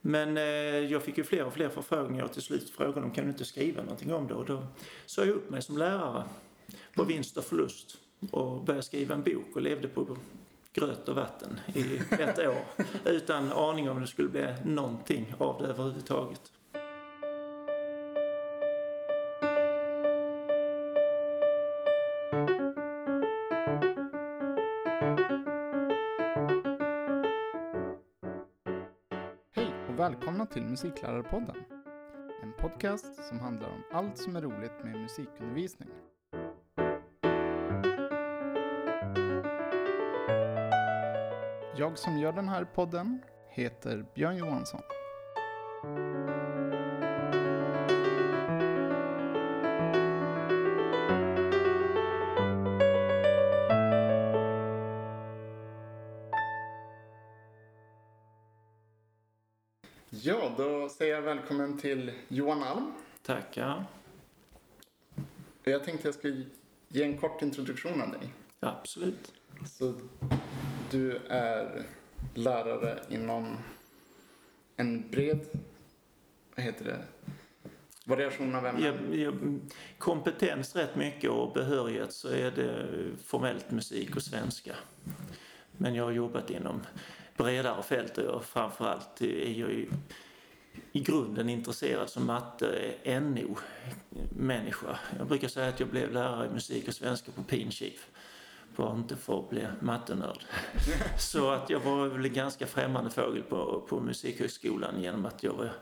Men eh, jag fick ju fler och fler förfrågningar och till slut frågade de kan du inte skriva någonting om det? Och då sa jag upp mig som lärare på vinst och förlust och började skriva en bok och levde på gröt och vatten i ett år utan aning om det skulle bli någonting av det överhuvudtaget. Till Musiklärarpodden. En podcast som handlar om allt som är roligt med musikundervisning. Jag som gör den här podden heter Björn Johansson. Välkommen till Johan Alm. Tackar. Jag tänkte jag skulle ge en kort introduktion av dig. Absolut. Så du är lärare inom en bred, vad heter det, variation av ämnen? Ja, kompetens rätt mycket och behörighet så är det formellt musik och svenska. Men jag har jobbat inom bredare fält och jag framförallt är jag ju i grunden intresserad som matte NO-människa. Jag brukar säga att jag blev lärare i musik och svenska på Pinchief. Bara inte för att bli mattenörd. Så att jag var väl en ganska främmande fågel på, på Musikhögskolan genom att jag var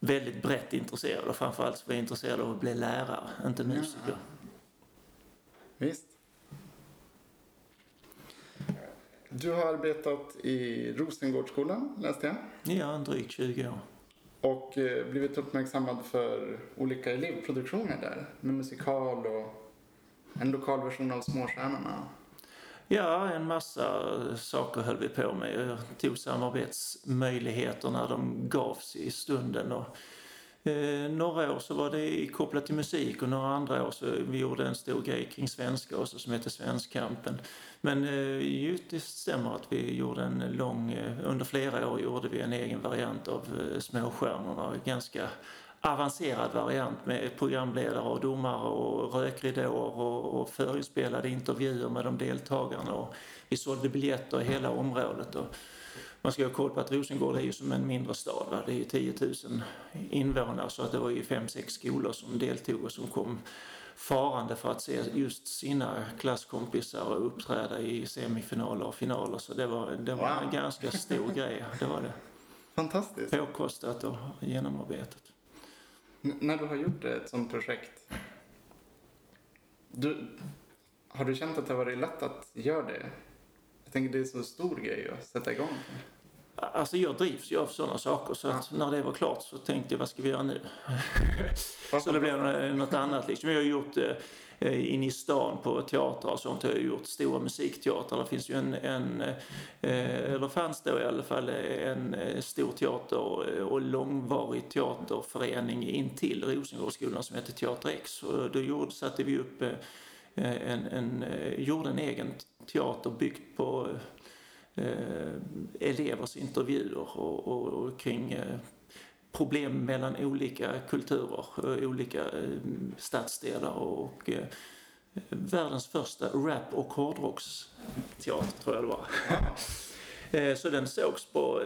väldigt brett intresserad och framförallt var jag intresserad av att bli lärare, inte musiker. Ja. Visst. Du har arbetat i Rosengårdsskolan, läste jag. Ja, drygt 20 år. Och eh, blivit uppmärksammad för olika elevproduktioner där. Med musikal och en lokal version av Småstjärnorna. Ja, en massa saker höll vi på med. Jag tog samarbetsmöjligheter när de gavs i stunden. Och Eh, några år så var det kopplat till musik och några andra år så vi gjorde en stor grej kring svenska också som heter Svenskkampen. Men eh, det stämmer att vi gjorde en lång, eh, under flera år gjorde vi en egen variant av eh, Småstjärnorna. Ganska avancerad variant med programledare och domare och rökridåer och, och förinspelade intervjuer med de deltagarna. Och vi sålde biljetter i hela området. Och, man ska ha koll på att Rosengård är ju som en mindre stad. Va? Det är 10 000 invånare så att det var ju fem sex skolor som deltog och som kom farande för att se just sina klasskompisar uppträda i semifinaler och finaler. Så det var, det var wow. en ganska stor grej. Det var det. Fantastiskt. Påkostat och genomarbetat. N när du har gjort ett sånt projekt, du, har du känt att det har varit lätt att göra det? Jag tänker det är en så stor grej att sätta igång. Alltså jag drivs ju av sådana saker så att när det var klart så tänkte jag vad ska vi göra nu? så det blev något annat liksom. Jag har gjort eh, inne i stan på teatrar och sånt. Jag har gjort stora musikteatrar. Det finns ju en, en eh, eller fanns då i alla fall en eh, stor teater och långvarig teaterförening intill Rosengårdsskolan som heter Teater X. Och då gjorde, satte vi upp en, en, gjorde en egen teater byggt på eh, elevers intervjuer och, och, och kring eh, problem mellan olika kulturer, eh, olika eh, stadsdelar och eh, världens första rap och hårdrocksteater tror jag det var. Eh, så den sågs på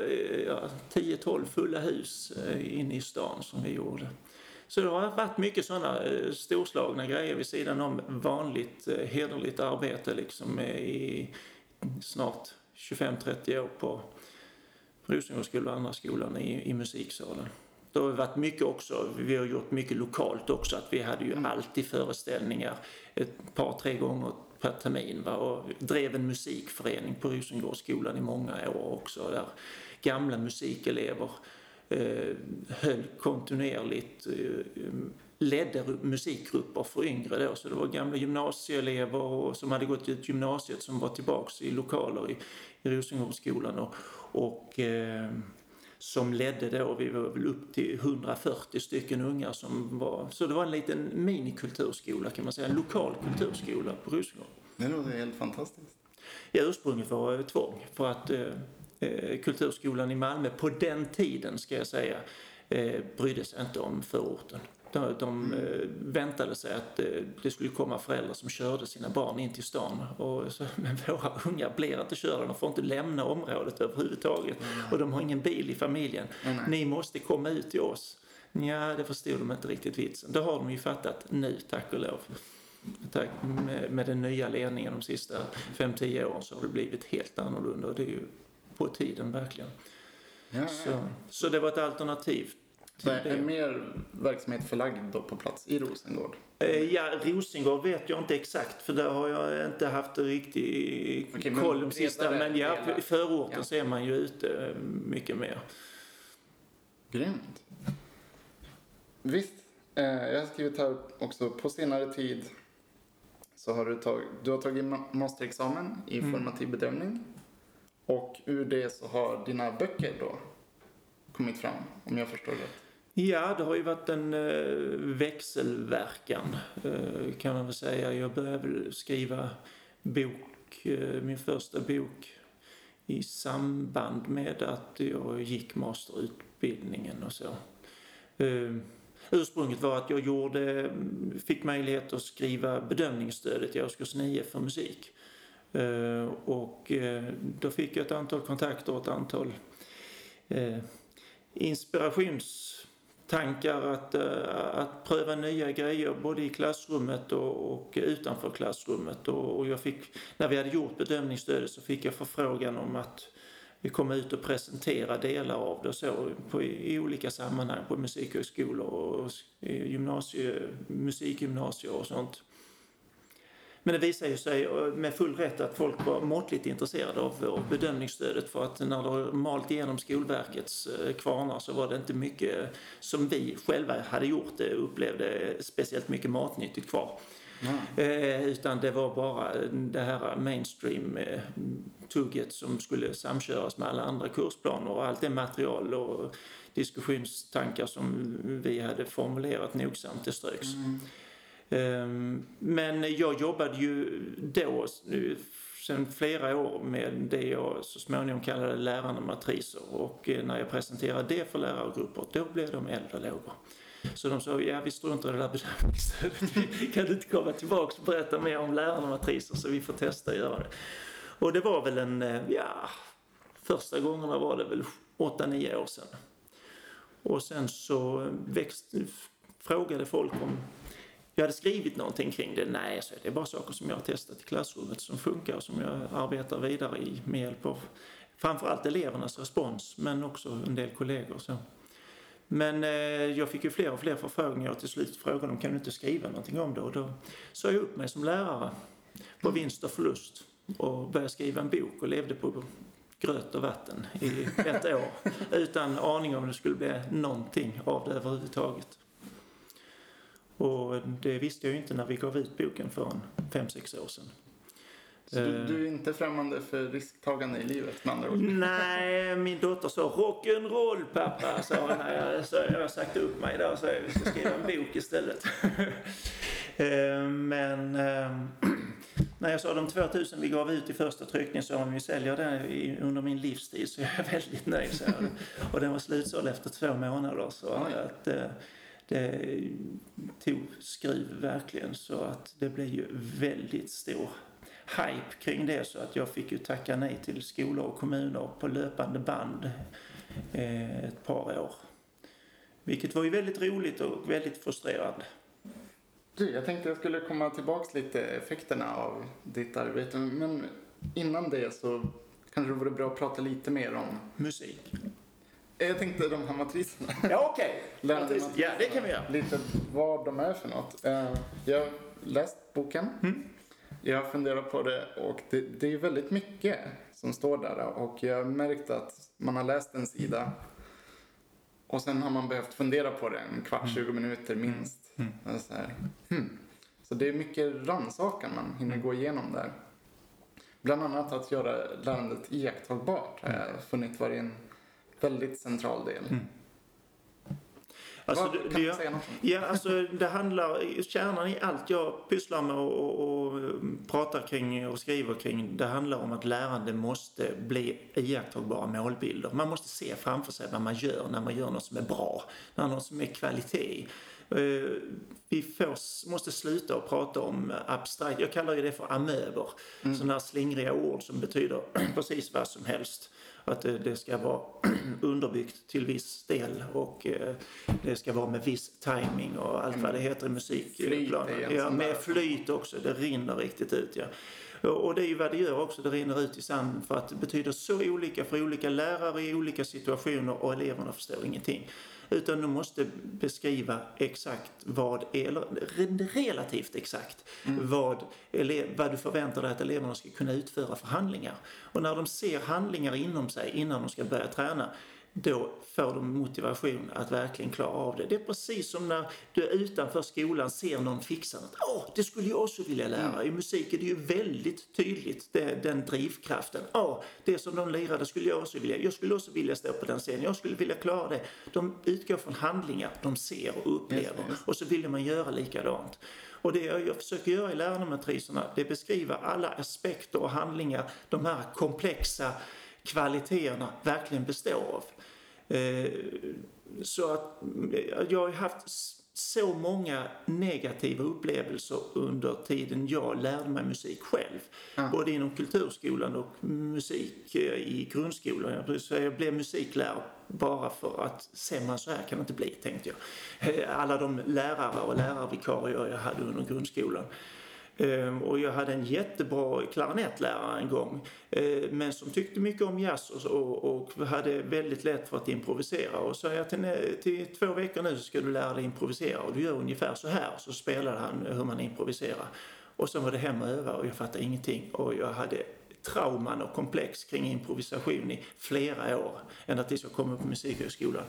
ja, 10-12 fulla hus inne i stan som vi gjorde. Så det har varit mycket sådana storslagna grejer vid sidan om vanligt hederligt arbete liksom i snart 25-30 år på Rosengårdsskolan och andra skolan i, i musiksalen. Det har varit mycket också, vi har gjort mycket lokalt också, att vi hade ju mm. alltid föreställningar ett par, tre gånger per termin va? och drev en musikförening på Rosengårdsskolan i många år också där gamla musikelever eh, höll kontinuerligt, eh, ledde musikgrupper för yngre då. Så det var gamla gymnasieelever som hade gått ut gymnasiet som var tillbaks i lokaler i, i Rosengårdsskolan och, och eh, som ledde då, vi var väl upp till 140 stycken unga som var, så det var en liten minikulturskola kan man säga, en lokal kulturskola på Rosengård. Det låter helt fantastiskt. Ja, ursprunget var tvång för att eh, eh, kulturskolan i Malmö på den tiden ska jag säga eh, brydde sig inte om förorten. De, de eh, väntade sig att eh, det skulle komma föräldrar som körde sina barn in till stan. Och så, men våra unga blir inte körda, de får inte lämna området överhuvudtaget. Och de har ingen bil i familjen. Nej. Ni måste komma ut till oss. Ja, det förstod de inte riktigt vitsen. Det har de ju fattat nu, tack och lov. Tack, med, med den nya ledningen de sista 5-10 åren så har det blivit helt annorlunda och det är ju på tiden verkligen. Ja, ja. Så, så det var ett alternativ. Så till är det. mer verksamhet förlagd då på plats i Rosengård? Eh, Ja, Rosengård vet jag inte exakt för där har jag inte haft riktig Okej, men koll de sista. Men ja, i förorten Ja. så är man ju ute mycket mer. Grymt. Visst, eh, jag har skrivit här också på senare tid så har du, tag, du har tagit ma- masterexamen i Mm. formativ bedömning och ur det så har dina böcker då kommit fram, om jag förstår rätt. Ja, det har ju varit en eh, växelverkan eh, kan man väl säga. Jag började skriva bok, eh, min första bok i samband med att jag gick masterutbildningen och så. Ursprunget var att jag gjorde, fick möjlighet att skriva bedömningsstödet i årskurs 9 för musik. Och då fick jag ett antal kontakter och ett antal inspirations tankar att, eh, att pröva nya grejer både i klassrummet och, och utanför klassrummet. Och, och jag fick, när vi hade gjort bedömningsstödet så fick jag förfrågan om att komma ut och presentera delar av det och så på, i olika sammanhang på musikhögskolor och gymnasie, musikgymnasier och sånt. Men det visar ju sig eh, med full rätt att folk var måttligt intresserade av, av bedömningsstödet för att när det malt igenom Skolverkets eh, kvarnar så var det inte mycket som vi själva hade gjort det upplevde speciellt mycket matnyttigt kvar. Eh, utan det var bara det här mainstream-tugget som skulle samköras med alla andra kursplaner och allt det material och diskussionstankar som vi hade formulerat nogsamt, det ströks. Ehm, Ehm, men jag jobbade ju då, sen flera år, med det jag så småningom kallade lärande matriser. Och eh, när jag presenterade det för lärargrupper, då blev de eldalågor. Så de sa, ja vi struntar i det där bedömningsstödet. kan du inte komma tillbaka och berätta mer om lärande matriser så vi får testa att göra det. Och det var väl en, eh, ja, första gångerna var det väl 8-9 år sedan. Och sen så växt, frågade folk om jag hade skrivit någonting kring det. Nej, så det är bara saker som jag har testat i klassrummet som funkar och som jag arbetar vidare i med hjälp av framförallt elevernas respons men också en del kollegor. Så. Men eh, jag fick ju fler och fler förfrågningar och till slut frågade de kan du inte skriva någonting om det? Och då sa jag upp mig som lärare på vinst och förlust och började skriva en bok och levde på gröt och vatten i ett år utan aning om det skulle bli någonting av det överhuvudtaget. Och det visste jag ju inte när vi gav ut boken för en fem sex år sedan. Så du, Eh. du är inte främmande för risktagande i livet med andra ord? Nej, min dotter sa rock'n'roll pappa, sa hon när jag, så jag sagt upp mig där sa vi ska skriva en bok istället. Eh, Men eh, när jag sa de 2000 vi gav ut i första tryckningen så om vi säljer den under min livstid så är jag väldigt nöjd. Så jag. Och den var slutsåld efter två månader så att eh, det tog skruv verkligen så att det blev ju väldigt stor hype kring det så att jag fick ju tacka nej till skolor och kommuner på löpande band eh, ett par år. Vilket var ju väldigt roligt och väldigt frustrerande. Du, jag tänkte jag skulle komma tillbaks lite effekterna av ditt arbete. Men innan det så kanske det vore bra att prata lite mer om... Musik. Jag tänkte de här matriserna. Ja, okej. Lärande Ja, det kan vi göra. Lite vad de är för något. Eh, Jag har läst boken. Mm. Jag har funderat på det och det, det är väldigt mycket som står där. Och jag har märkt att man har läst en sida och sen har man behövt fundera på det en kvart, 20 minuter minst. Och Så, här, hmm. så det är mycket rannsakan man hinner gå igenom där. Bland annat att göra lärandet iakttagbart har jag funnit vara en väldigt central del. Alltså, Vad, det- kan du säga något om Ja, alltså det handlar, kärnan i allt jag pysslar med och, och, och pratar kring och skriver kring, det handlar om att lärande måste bli iakttagbara målbilder. Man måste se framför sig vad man gör när man gör något som är bra, när något som är kvalitet. Eh, Vi får, måste sluta att prata om abstrakt, jag kallar det för amöber, sådana här slingriga ord som betyder precis vad som helst. Att det, det ska vara underbyggt till viss del och eh, det ska vara med viss timing och allt vad det heter i musikplanen. Ja, med flyt också. Det rinner riktigt ut. Ja. Och det är ju vad det gör också. Det rinner ut i sanden för att det betyder så olika för olika lärare i olika situationer och eleverna förstår ingenting. Utan du måste beskriva exakt vad, eller re- relativt exakt, vad, ele, vad du förväntar dig att eleverna ska kunna utföra för handlingar. Och när de ser handlingar inom sig innan de ska börja träna, då får de motivation att verkligen klara av det. Det är precis som när du utanför skolan ser någon fixa något. Åh, det skulle jag också vilja lära. I musik är det ju väldigt tydligt, det, den drivkraften. Åh, det som de lirade skulle jag också vilja. Jag skulle också vilja stå på den scenen. Jag skulle vilja klara det. De utgår från handlingar de ser och upplever. Och så vill man göra likadant. Och det jag försöker göra i lärandematriserna, det är beskriva alla aspekter och handlingar de här komplexa kvaliteterna verkligen består av. Eh, Så att eh, jag har haft så många negativa upplevelser under tiden jag lärde mig musik själv. Både inom kulturskolan och musik eh, i grundskolan. Säga, Jag blev musiklärare bara för att man så här kan det inte bli, tänkte jag. Alla de lärare och lärarvikarier jag hade under grundskolan. Ehm, och jag hade en jättebra klarinettlärare en gång. Eh, men som tyckte mycket om jazz och, och, och hade väldigt lätt för att improvisera. Och sa jag till, till två veckor nu så ska du lära dig improvisera. Och du gör ungefär så här. Så spelade han hur man improviserar. Och sen var det hem och öva och jag fattade ingenting. Och jag hade trauman och komplex kring improvisation i flera år. Ända tills jag kom upp på Musikhögskolan.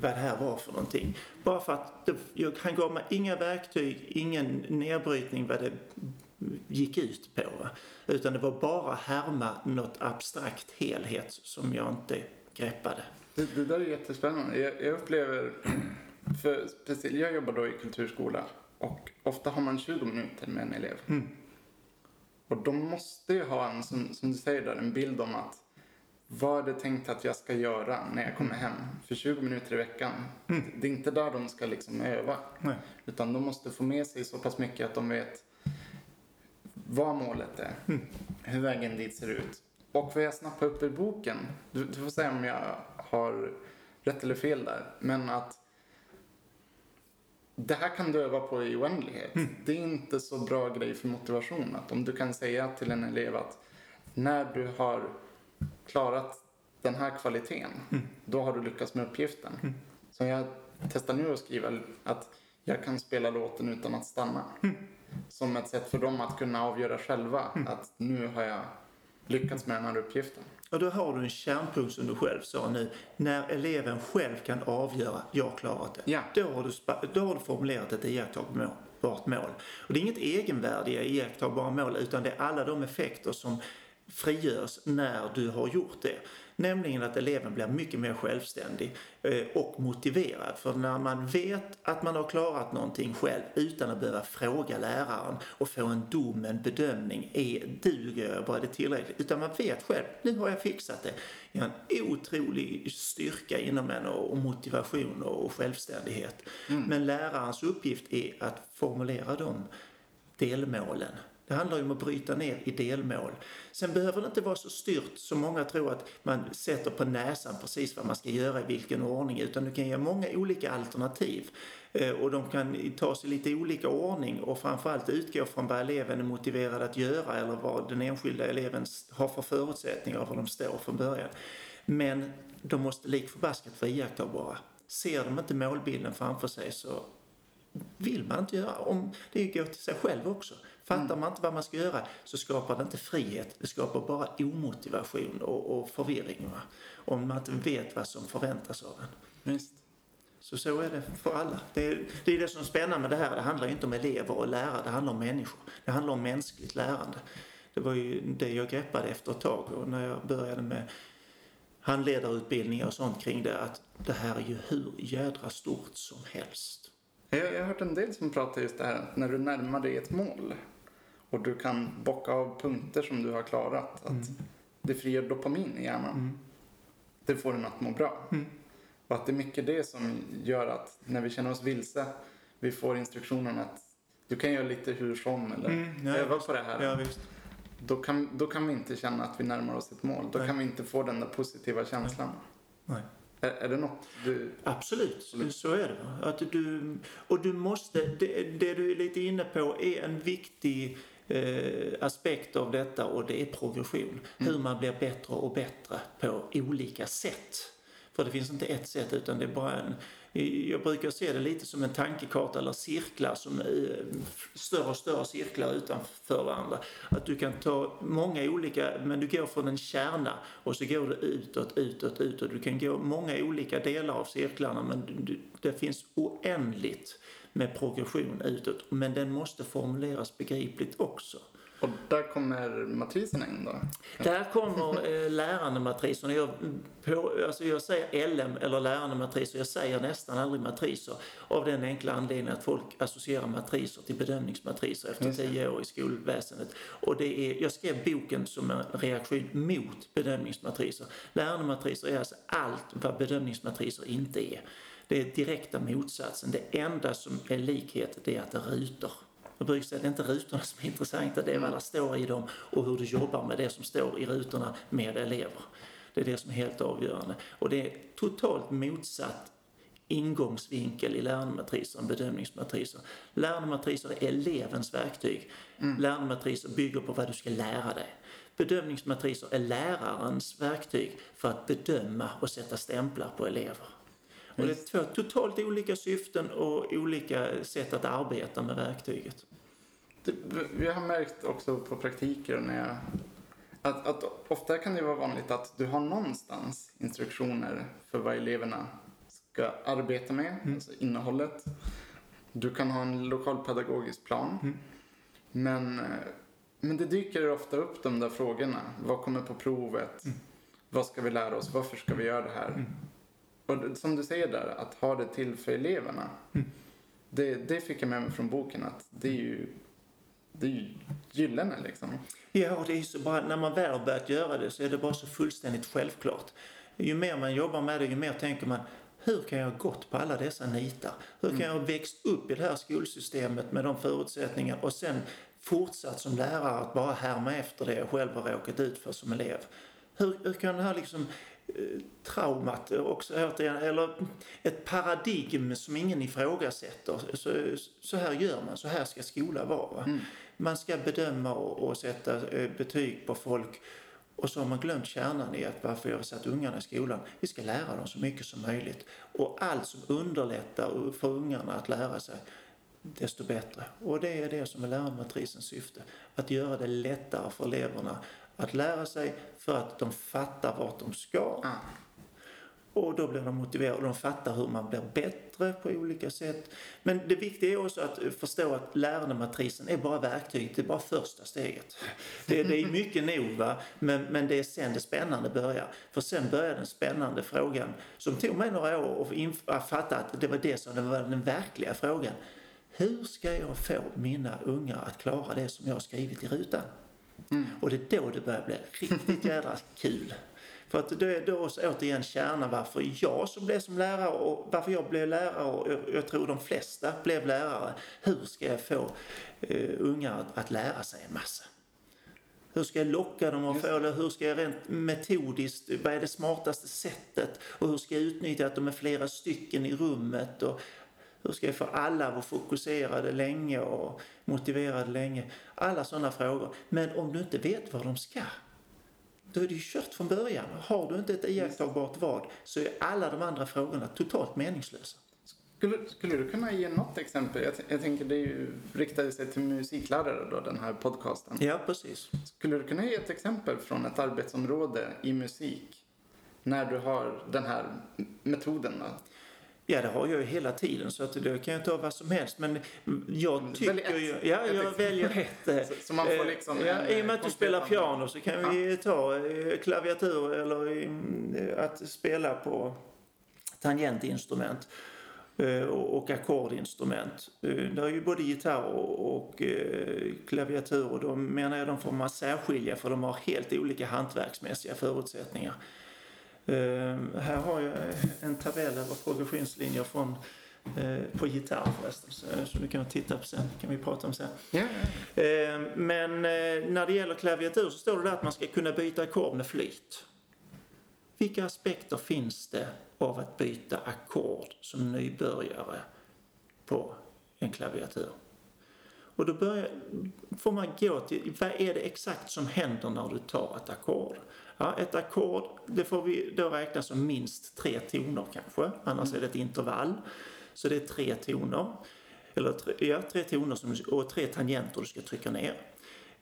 Vad det här var för någonting. Bara för att det, jag, han gav mig inga verktyg, ingen nedbrytning vad det gick ut på. Utan det var bara härma något abstrakt helhet som jag inte greppade. Det, det där är jättespännande. Jag, jag upplever, för speciellt, jag jobbar då i kulturskola och ofta har man 20 minuter med en elev. Och de måste ju ha en, som, som du säger där, en bild om att vad är det tänkt att jag ska göra när jag kommer hem för 20 minuter i veckan. Det är inte där de ska liksom öva. Nej. Utan de måste få med sig så pass mycket att de vet vad målet är, hur vägen dit ser ut. Och vad jag snappar upp i boken, du, du får säga om jag har rätt eller fel där, men att det här kan du öva på i oändlighet. Det är inte så bra grej för motivation att om du kan säga till en elev att när du har klarat den här kvaliteten, då har du lyckats med uppgiften. Så jag testar nu att skriva att jag kan spela låten utan att stanna. Som ett sätt för dem att kunna avgöra själva att nu har jag lyckats med den här uppgiften. Och då har du en kärnpunkt som du själv sa nu. När eleven själv kan avgöra, jag har klarat det. Ja. Då, har du, då har du formulerat ett iakttagbart mål. Och det är inget egenvärdiga iakttagbara mål utan det är alla de effekter som frigörs när du har gjort det. Nämligen att eleven blir mycket mer självständig eh, och motiverad. För när man vet att man har klarat någonting själv utan att behöva fråga läraren och få en dom, en bedömning, är, duger jag, var det tillräckligt? Utan man vet själv, nu har jag fixat det. Jag har en otrolig styrka inom en och motivation och självständighet. Men lärarens uppgift är att formulera de delmålen. Det handlar ju om att bryta ner i delmål. Sen behöver det inte vara så styrt som många tror att man sätter på näsan precis vad man ska göra i vilken ordning utan du kan ge många olika alternativ. Eh, och de kan tas i lite olika ordning och framförallt utgå från vad eleven är motiverad att göra eller vad den enskilda eleven har för förutsättningar och var de står från början. Men de måste lik förbaskat vara iakttagbara. Ser de inte målbilden framför sig så vill man inte göra. Om det går till sig själv också. Fattar man inte vad man ska göra så skapar det inte frihet. Det skapar bara omotivation och, och förvirring. Va? Om man inte vet vad som förväntas av en. Visst. Så så är det för alla. Det är, det är det som är spännande med det här. Det handlar inte om elever och lärare. Det handlar om människor. Det handlar om mänskligt lärande. Det var ju det jag greppade efter ett tag och när jag började med handledarutbildningar och sånt kring det att det här är ju hur jädra stort som helst. Jag, jag har hört en del som pratar just det här när du närmar dig ett mål och du kan bocka av punkter som du har klarat. Att Mm. det frigör dopamin i hjärnan. Mm. Det får en att må bra. Mm. Och att det är mycket det som gör att när vi känner oss vilse, vi får instruktionen att du kan göra lite hur som eller Mm, ja, öva på det här. Ja, visst. Då, kan, då kan vi inte känna att vi närmar oss ett mål. Då Nej. kan vi inte få den där positiva känslan. Nej. Är, är det något du... Absolut, så är det. Att du, och du måste, det, det du är lite inne på är en viktig aspekt av detta och det är progression. Hur man blir bättre och bättre på olika sätt. För det finns inte ett sätt utan det är bara en... Jag brukar se det lite som en tankekarta eller cirklar som är större och större cirklar utanför varandra. Att du kan ta många olika, men du går från en kärna och så går du utåt, utåt, utåt. Du kan gå många olika delar av cirklarna men det finns oändligt med progression utåt. Men den måste formuleras begripligt också. Och där kommer matriserna in då? Där kommer eh, lärandematriserna. Jag, på, alltså jag säger LM eller lärandematriser, jag säger nästan aldrig matriser av den enkla anledningen att folk associerar matriser till bedömningsmatriser efter tio år i skolväsendet. Och det är, jag skrev boken som en reaktion mot bedömningsmatriser. Lärandematriser är alltså allt vad bedömningsmatriser inte är. Det är direkta motsatsen. Det enda som är likhet det är att det är rutor. Jag brukar säga att det är inte rutorna som är intressanta, det är vad det står i dem och hur du jobbar med det som står i rutorna med elever. Det är det som är helt avgörande. Och det är totalt motsatt ingångsvinkel i lärandematriser än bedömningsmatriser. Lärandematriser är elevens verktyg. Lärandematriser bygger på vad du ska lära dig. Bedömningsmatriser är lärarens verktyg för att bedöma och sätta stämplar på elever. Och det är två totalt olika syften och olika sätt att arbeta med verktyget. Vi har märkt också på praktiker när jag, att, att ofta kan det vara vanligt att du har någonstans instruktioner för vad eleverna ska arbeta med, alltså innehållet. Du kan ha en lokalpedagogisk plan. Men, eh, men det dyker ofta upp de där frågorna. Vad kommer på provet? Vad ska vi lära oss? Varför ska vi göra det här? Och som du säger där, att ha det till för eleverna. Det, det fick jag med mig från boken att det är ju, det är ju gyllene liksom. Ja, det är så bara, när man väl har börjat göra det så är det bara så fullständigt självklart. Ju mer man jobbar med det, ju mer tänker man hur kan jag ha gått på alla dessa nitar? Hur kan jag ha växt upp i det här skolsystemet med de förutsättningar och sen fortsatt som lärare att bara härma efter det jag själv har råkat ut för som elev? Hur, hur kan det här liksom traumat också återigen, eller ett paradigm som ingen ifrågasätter. Så, så här gör man, så här ska skola vara. va? Man ska bedöma och, och sätta eh, betyg på folk och så har man glömt kärnan i att varför jag har satt ungarna i skolan. Vi ska lära dem så mycket som möjligt. Och allt som underlättar för ungarna att lära sig, desto bättre. Och det är det som är lärarmatrisens syfte. Att göra det lättare för eleverna att lära sig för att de fattar vart de ska. Ah. Och då blir de motiverade och de fattar hur man blir bättre på olika sätt. Men det viktiga är också att förstå att lärandematrisen är bara verktyg, det är bara första steget. Det, det är mycket nog va, men, men det är sen det spännande börjar. För sen börjar den spännande frågan som tog mig några år att fatta att det var det som var den verkliga frågan. Hur ska jag få mina ungar att klara det som jag har skrivit i rutan? Och det är då det börjar bli riktigt jädra kul. För att det är då återigen kärnan varför jag som blev som lärare och varför jag blev lärare och jag, tror de flesta blev lärare. Hur ska jag få eh, ungar att, att lära sig en massa? Hur ska jag locka dem att få det? Hur ska jag rent metodiskt, vad är det smartaste sättet? Och hur ska jag utnyttja att de är flera stycken i rummet? Och hur ska jag få alla att vara fokuserade länge och motiverade länge? Alla sådana frågor. Men om du inte vet vad de ska, då är det ju kört från början. Har du inte ett iakttagbart vad så är alla de andra frågorna totalt meningslösa. Skulle, skulle du kunna ge något exempel? Jag, jag tänker det ju, riktar sig till musiklärare då, den här podcasten. Ja, precis. Skulle du kunna ge ett exempel från ett arbetsområde i musik när du har den här metoden då? Ja, det har jag ju hela tiden så att det kan jag ta vad som helst. Men jag tycker ju... Ja, jag väljer ett. Mm, Så, så man får liksom ja, en, I och med att du eh, spelar piano så kan vi ta eh, klaviatur eller eh, att spela på tangentinstrument eh, och ackordinstrument. Eh, Det är ju både gitarr och, eh, klaviatur och de menar jag de får man särskilja för de har helt olika hantverksmässiga förutsättningar. Eh, här har jag en tabell över progressionslinjer från, eh, på gitarr förresten, så, så du kan titta på sen, kan vi prata om sen. Eh, men eh, när det gäller klaviatur så står det där att man ska kunna byta ackord med flyt. Vilka aspekter finns det av att byta ackord som nybörjare på en klaviatur? Och då börjar, får man gå till, vad är det exakt som händer när du tar ett ackord? Ja, ett ackord, det får vi då räkna som minst tre toner kanske, annars är det ett intervall. Så det är tre toner, eller tre, ja, tre toner som, och tre tangenter du ska trycka ner.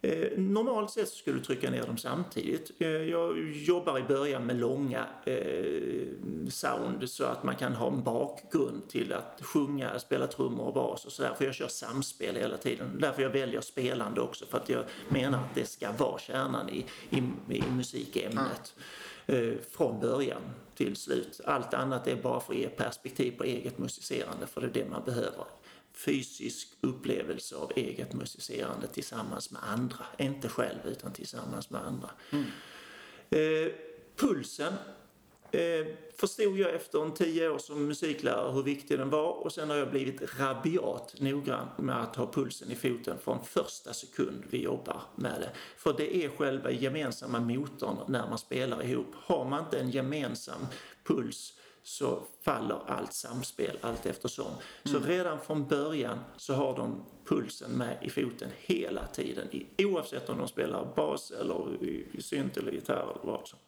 Eh, normalt sett så skulle du trycka ner dem samtidigt. Eh, jag jobbar i början med långa eh, sound så att man kan ha en bakgrund till att sjunga, spela trummor och bas och sådär. För jag kör samspel hela tiden. Därför jag väljer spelande också för att jag menar att det ska vara kärnan i, i, i musikämnet. Eh, från början till slut. Allt annat är bara för att ge perspektiv på eget musicerande för det är det man behöver fysisk upplevelse av eget musicerande tillsammans med andra. Inte själv utan tillsammans med andra. Eh, pulsen eh, förstod jag efter en tio år som musiklärare hur viktig den var och sen har jag blivit rabiat noggrann med att ha pulsen i foten från första sekund vi jobbar med det. För det är själva gemensamma motorn när man spelar ihop. Har man inte en gemensam puls så faller allt samspel allt eftersom. Så redan från början så har de pulsen med i foten hela tiden i- oavsett om de spelar bas eller i i synt eller gitarr eller vad som.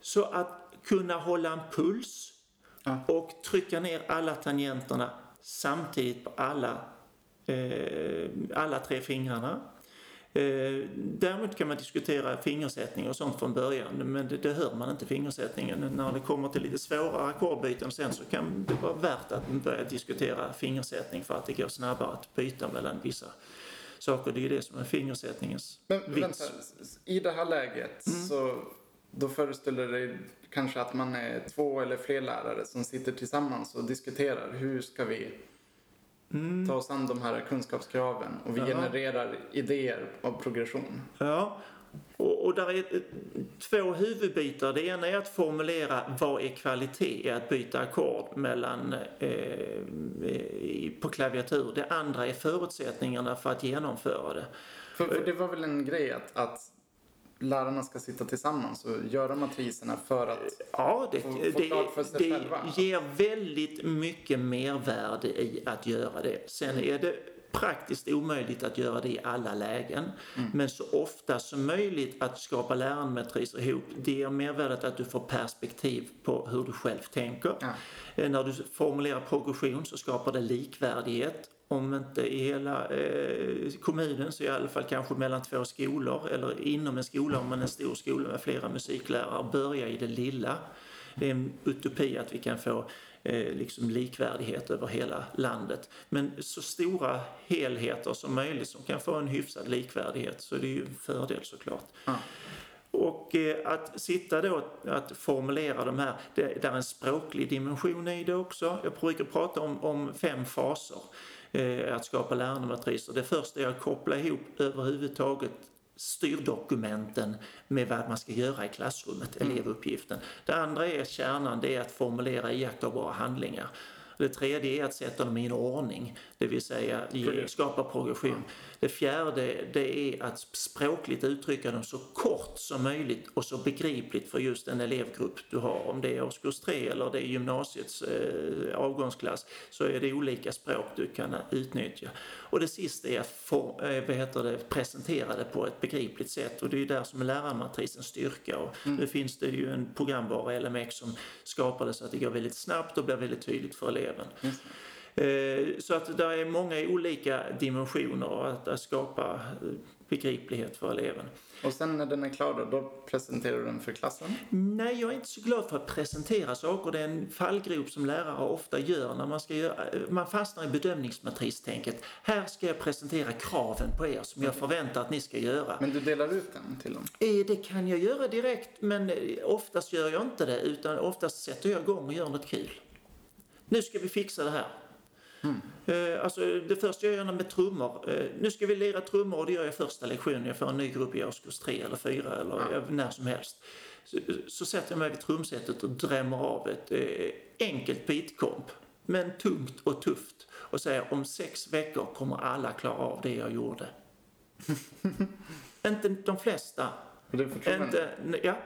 Så att kunna hålla en puls Ja. och trycka ner alla tangenterna samtidigt på alla, eh, alla tre fingrarna. Eh, däremot kan man diskutera fingersättning och sånt från början men det, det hör man inte fingersättningen. När det kommer till lite svårare ackordbyten sen så kan det vara värt att börja diskutera fingersättning för att det går snabbare att byta mellan vissa saker. Det är ju det som är fingersättningens Men vits. vänta, i det här läget Mm. så då föreställer det dig kanske att man är två eller fler lärare som sitter tillsammans och diskuterar hur ska vi ta oss an de här kunskapskraven och vi Mm. Ja. genererar idéer av progression. Ja, och, och där är två huvudbitar. Det ena är att formulera vad är kvalitet i att byta ackord mellan, eh, på klaviatur. Det andra är förutsättningarna för att genomföra det. För, för det var väl en grej att, att lärarna ska sitta tillsammans och göra matriserna för att Ja, det, Få- få det, klart för sig det själva. ger väldigt mycket mervärde i att göra det. Sen är det praktiskt omöjligt att göra det i alla lägen. Mm. Men så ofta som möjligt att skapa lärandematriser ihop. Det ger mervärdet att du får perspektiv på hur du själv tänker. Ja. Eh, När du formulerar progression så skapar det likvärdighet. Om inte i hela eh, kommunen så i alla fall kanske mellan två skolor eller inom en skola om man är en stor skola med flera musiklärare. Börja i det lilla. Det är en utopi att vi kan få eh, liksom likvärdighet över hela landet. Men så stora helheter som möjligt som kan få en hyfsad likvärdighet så det är ju en fördel såklart. Ja. Och eh, att sitta då att formulera de här, det, där är en språklig dimension i det också. Jag brukar prata om, om fem faser eh, att skapa lärandematriser. Det första är att koppla ihop överhuvudtaget styrdokumenten med vad man ska göra i klassrummet, elevuppgiften. Det andra är kärnan, det är att formulera iakttagbara handlingar. Det tredje är att sätta dem i en ordning, det vill säga ge, skapa progression. Det fjärde det är att språkligt uttrycka dem så kort som möjligt och så begripligt för just den elevgrupp du har. Om det är årskurs 3 eller det är gymnasiets eh, avgångsklass så är det olika språk du kan utnyttja. Och det sista är att få, eh, vad heter det, presentera det på ett begripligt sätt och det är ju där som är lärarmatrisens styrka. Och Nu finns det ju en programvara, LMX, som skapar det så att det går väldigt snabbt och blir väldigt tydligt för eleven. Eh, så att det är många olika dimensioner att, att skapa eh, begriplighet för eleven. Och sen när den är klar då, då presenterar du den för klassen? Nej, jag är inte så glad för att presentera saker. Det är en fallgrop som lärare ofta gör när man ska göra, man fastnar i bedömningsmatristänket. Här ska jag presentera kraven på er som jag förväntar att ni ska göra. Men du delar ut den till dem? Eh, Det kan jag göra direkt, men eh, oftast gör jag inte det, utan oftast sätter jag igång och gör något kul. Nu ska vi fixa det här. Eh, Alltså, det första jag gör med trummor, eh, nu ska vi lira trummor och det gör jag första lektionen. Jag får en ny grupp i årskurs tre eller fyra eller Ja. eh, när som helst. Så, så sätter jag mig vid trumsetet och drämmer av ett eh, enkelt beatkomp, men tungt och tufft. Och säger om sex veckor kommer alla klara av det jag gjorde. Inte de flesta, det är inte, ja,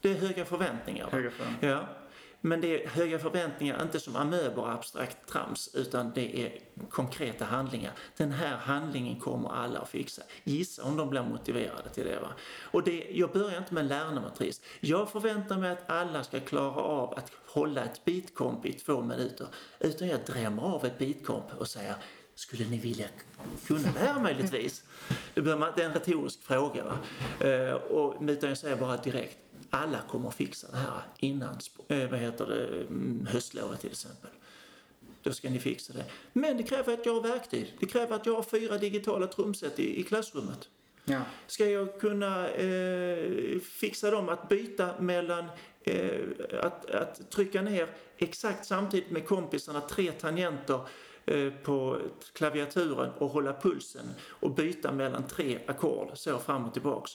det är höga förväntningar. Höga förväntningar. Ja. Men det är höga förväntningar, inte som amöbor abstrakt trams, utan det är konkreta handlingar. Den här handlingen kommer alla att fixa. Gissa om de blir motiverade till det. Va? Och det, jag börjar inte med en lärandematris. Jag förväntar mig att alla ska klara av att hålla ett bitkomp i två minuter. Utan jag drämmer av ett bitkomp och säger skulle ni vilja kunna det här möjligtvis? Det, är en retorisk fråga. Va? Eh, och, utan jag säger bara direkt, alla kommer att fixa det här innan eh, vad heter det, mm, höstlovet till exempel. Då ska ni fixa det. Men det kräver att jag har verktyg. Det kräver att jag har fyra digitala trumset i, i klassrummet. Ja. Ska jag kunna eh, fixa dem att byta mellan eh, att, att trycka ner exakt samtidigt med kompisarna tre tangenter eh, på klaviaturen och hålla pulsen och byta mellan tre ackord så fram och tillbaks.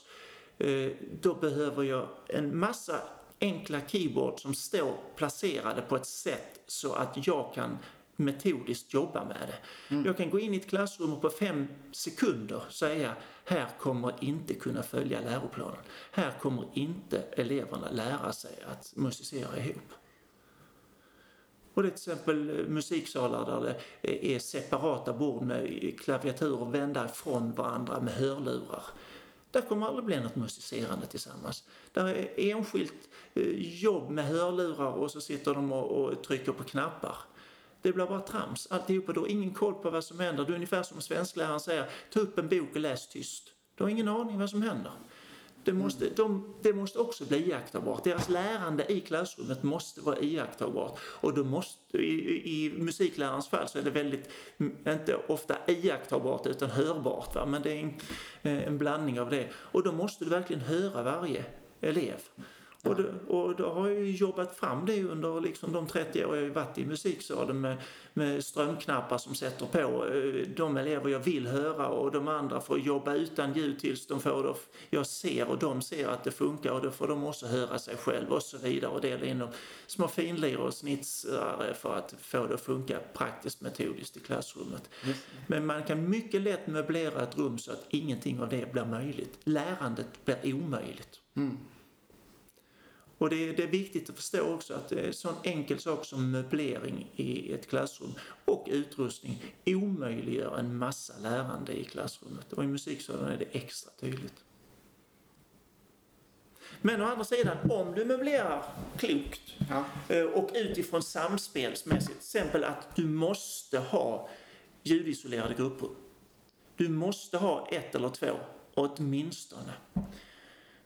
Eh, då behöver jag en massa enkla keyboard som står placerade på ett sätt så att jag kan metodiskt jobba med det. Jag kan gå in i ett klassrum och på fem sekunder säga här kommer inte kunna följa läroplanen. Här kommer inte eleverna lära sig att musicera ihop. Och det är till exempel eh, musiksalar där det är separata bord med klaviaturer vända ifrån varandra med hörlurar. Där kommer aldrig bli något musicerande tillsammans. Där är enskilt eh, jobb med hörlurar och så sitter de och, och trycker på knappar. Det blir bara trams alltihopa. Du har ingen koll på vad som händer. Du är ungefär som svenskläraren säger, ta upp en bok och läs tyst. Du har ingen aning vad som händer. Det måste, de, det måste också bli iakttagbart. Deras lärande i klassrummet måste vara iakttagbart. Och då måste, i, i musiklärarens fall så är det väldigt, mm, inte ofta iakttagbart utan hörbart. Va? Men det är en, eh, en blandning av det. Och då måste du verkligen höra varje elev. Och, då, och då har jag ju jobbat fram det under liksom de 30 år jag har varit i musiksalen med, med strömknappar som sätter på eh, de elever jag vill höra och de andra får jobba utan ljud tills de får det. Jag ser och de ser att det funkar och då får de också höra sig själv och så vidare och dela in dem små finlir och snitsare för att få det att funka praktiskt metodiskt i klassrummet. Men man kan mycket lätt möblera ett rum så att ingenting av det blir möjligt. Lärandet blir omöjligt. Och det, det är viktigt att förstå också att en sån enkel sak som möblering i ett klassrum och utrustning omöjliggör en massa lärande i klassrummet. Och i musiksalen är det extra tydligt. Men å andra sidan, om du möblerar klokt Ja. eh, och utifrån samspelsmässigt, till exempel att du måste ha ljudisolerade grupper. Du måste ha ett eller två, åtminstone.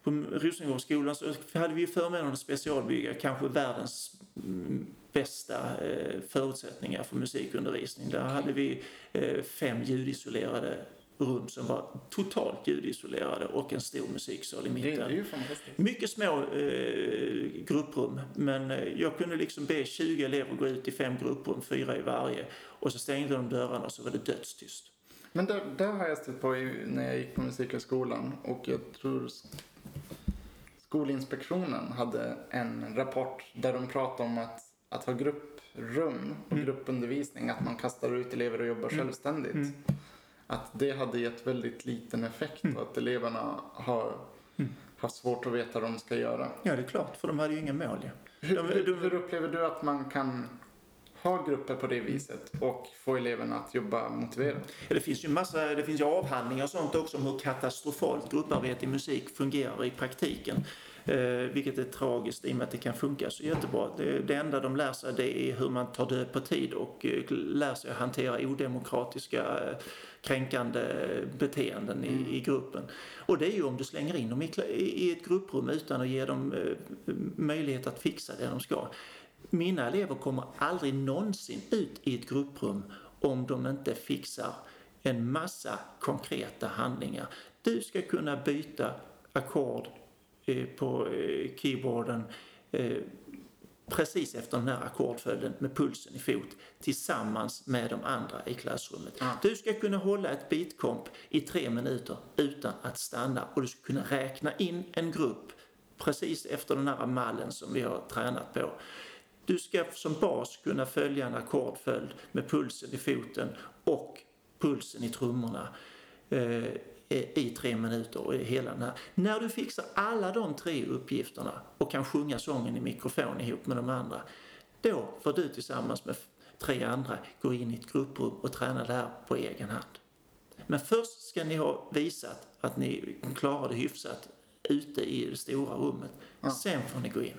På Rosengårdsskolan så hade vi förmånen att specialbygga kanske världens mm, bästa eh, förutsättningar för musikundervisning. Där hade vi eh, fem ljudisolerade rum som var totalt ljudisolerade och en stor musiksal i mitten. det är ju fantastiskt. Mycket små eh, grupprum, men eh, jag kunde liksom be 20 elever gå ut i fem grupprum, fyra i varje. Och så stängde de dörrarna och så var det dödstyst. Men där, där har jag stött på när jag gick på Musikhögskolan och jag tror Skolinspektionen hade en rapport där de pratade om att, att ha grupprum och Mm. gruppundervisning, att man kastar ut elever och jobbar självständigt. Mm. Att det hade gett väldigt liten effekt och att eleverna har Mm. haft svårt att veta vad de ska göra. Ja, det är klart, för de hade ju inga mål. Ja. Hur, De- hur, de- hur upplever du att man kan ha grupper på det viset och få eleverna att jobba motiverat? Ja, Det finns ju massa, det finns ju avhandlingar och sånt också om hur katastrofalt grupparbete i musik fungerar i praktiken. Eh, vilket är tragiskt i och med att det kan funka så jättebra. Det, det enda de lär sig det är hur man tar död på tid och eh, lär sig att hantera odemokratiska eh, kränkande beteenden Mm. i, i gruppen. Och det är ju om du slänger in dem i, i ett grupprum utan att ge dem eh, möjlighet att fixa det de ska. Mina elever kommer aldrig någonsin ut i ett grupprum om de inte fixar en massa konkreta handlingar. Du ska kunna byta ackord eh, på eh, keyboarden eh, precis efter den här ackordföljden med pulsen i fot tillsammans med de andra i klassrummet. Ja. Du ska kunna hålla ett beatkomp i tre minuter utan att stanna och du ska kunna räkna in en grupp precis efter den här mallen som vi har tränat på. Du ska som bas kunna följa en ackordföljd med pulsen i foten och pulsen i trummorna eh, i tre minuter och i hela den här. När du fixar alla de tre uppgifterna och kan sjunga sången i mikrofon ihop med de andra, då får du tillsammans med tre andra gå in i ett grupprum och träna det här på egen hand. Men först ska ni ha visat att ni klarar det hyfsat ute i det stora rummet. Sen får ni gå in.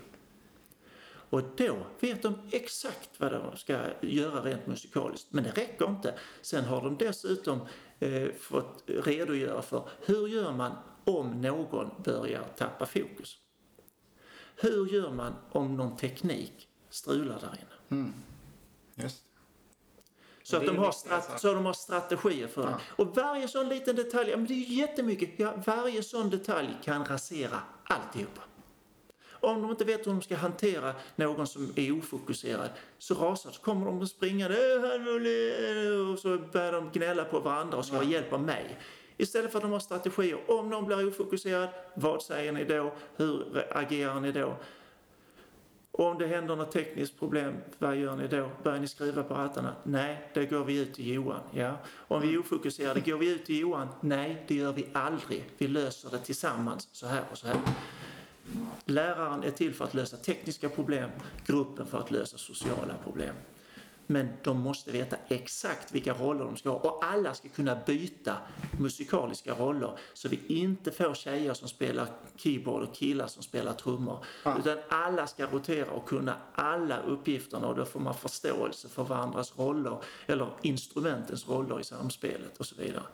Och då vet de exakt vad de ska göra rent musikaliskt. Men det räcker inte. Sen har de dessutom eh, fått redogöra för hur gör man om någon börjar tappa fokus? Hur gör man om någon teknik strular där inne? Mm. Just Så att Det de har, strat- så de har strategier för det. Ja. Och varje sån liten detalj, ja, men det är ju jättemycket. Ja, varje sån detalj kan rasera alltihopa. Om de inte vet hur de ska hantera någon som är ofokuserad så rasar så kommer de att springa och så börjar de gnälla på varandra och ska ha hjälp av mig. Istället för att de har strategier. Om någon blir ofokuserad, vad säger ni då? Hur agerar ni då? Och om det händer något tekniskt problem, vad gör ni då? Börjar ni skruva på rattarna? Nej, det går vi ut till Johan. Ja. Om vi är ofokuserade, går vi ut till Johan? Nej, det gör vi aldrig. Vi löser det tillsammans, så här och så här. Läraren är till för att lösa tekniska problem, gruppen för att lösa sociala problem. Men de måste veta exakt vilka roller de ska ha och alla ska kunna byta musikaliska roller så vi inte får tjejer som spelar keyboard och killar som spelar trummor. Ja. Utan alla ska rotera och kunna alla uppgifterna och då får man förståelse för varandras roller eller instrumentens roller i samspelet och så vidare.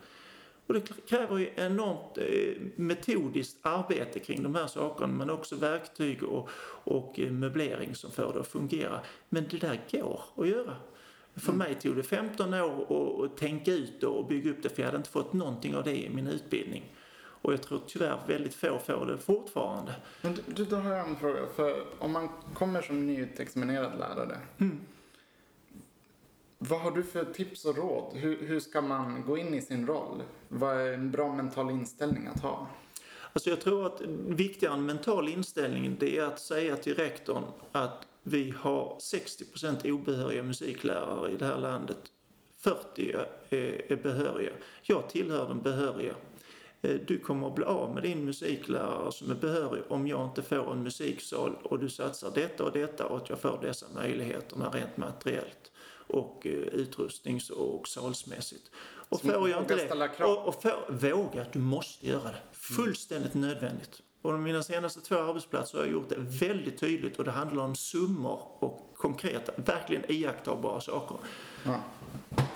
Och det kräver ju enormt eh, metodiskt arbete kring de här sakerna men också verktyg och, och eh, möblering som får det att fungera. Men det där går att göra. För mig tog det 15 år att- tänka ut och bygga upp det för jag hade inte fått någonting av det i min utbildning. Och jag tror tyvärr väldigt få får det fortfarande. Men du, då har jag en fråga. För om man kommer som nyutexaminerad lärare. Vad har du för tips och råd? Hur, hur ska man gå in i sin roll? Vad är en bra mental inställning att ha? Alltså jag tror att viktigare än mental inställning det är att säga till rektorn att vi har 60% obehöriga musiklärare i det här landet. 40 är, är behöriga. Jag tillhör de behöriga. Eh, du kommer att bli av med din musiklärare som är behörig om jag inte får en musiksal och du satsar detta och detta och att jag får dessa möjligheterna rent materiellt och eh, utrustnings och salsmässigt. Och Så får jag inte det, och, och få, våga, du måste göra det. Fullständigt nödvändigt. Och de mina senaste två arbetsplatser har jag gjort det väldigt tydligt och det handlar om summor och konkreta, verkligen iakttagbara saker. Ja.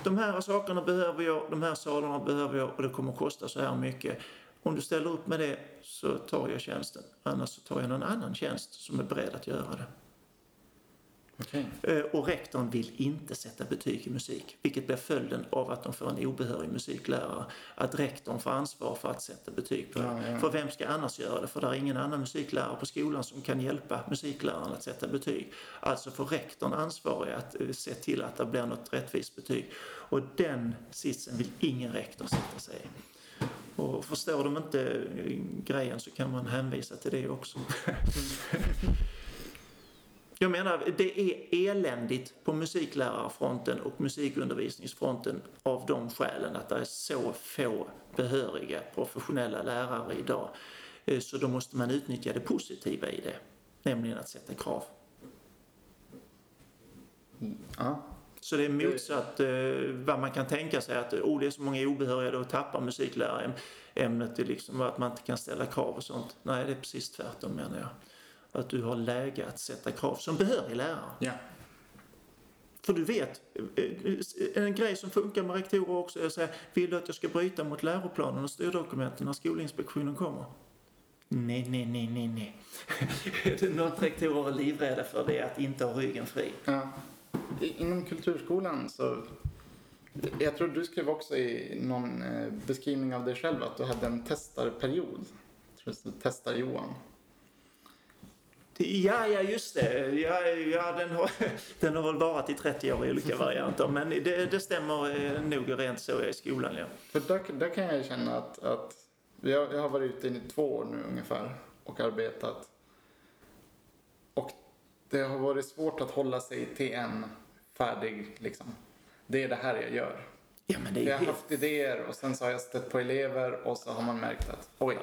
De här sakerna behöver jag, de här salarna behöver jag och det kommer att kosta så här mycket. Om du ställer upp med det så tar jag tjänsten. Annars så tar jag någon annan tjänst som är beredd att göra det. Okej. Eh, Och rektorn vill inte sätta betyg i musik, vilket blir följden av att de får en obehörig musiklärare. Att rektorn får ansvar för att sätta betyg på det. Ja, ja. För vem ska annars göra det? För det är ingen annan musiklärare på skolan som kan hjälpa musikläraren att sätta betyg. Alltså får rektorn ansvar i att eh, se till att det blir något rättvist betyg. Och den sitsen vill ingen rektor sätta sig i. Och förstår de inte eh, grejen så kan man hänvisa till det också. Jag menar, det är eländigt på musiklärarfronten och musikundervisningsfronten av de skälen att det är så få behöriga professionella lärare idag. Eh, Så då måste man utnyttja det positiva i det, nämligen att sätta krav. Ja. Så det är motsatt eh, vad man kan tänka sig att oh, det är så många obehöriga, då tappar musiklärare-ämnet till liksom att man inte kan ställa krav och sånt. Nej, det är precis tvärtom menar jag. Att du har läge att sätta krav som behörig lärare. Ja. För du vet, eh, en grej som funkar med rektorer också är att säga, vill du att jag ska bryta mot läroplanen och styrdokumenten när Skolinspektionen kommer? Nej, nej, nej, nej, nej. Något rektorer är livrädda för det är att inte ha ryggen fri. Ja. Inom kulturskolan så... Jag tror du skrev också i någon eh, beskrivning av dig själv att du hade en testarperiod. Jag tror stod testar Johan. Ja, ja just det. Ja, ja, den, har, den har väl varit i 30 år i olika varianter. Men det, det stämmer eh, nog rent så i skolan, ja. För där, där kan jag känna att, att jag, jag har varit ute i två år nu ungefär och arbetat. Och det har varit svårt att hålla sig till en färdig, liksom. Det är det här jag gör. ja men det är Jag har haft idéer och sen så har jag stött på elever och så har man märkt att oj,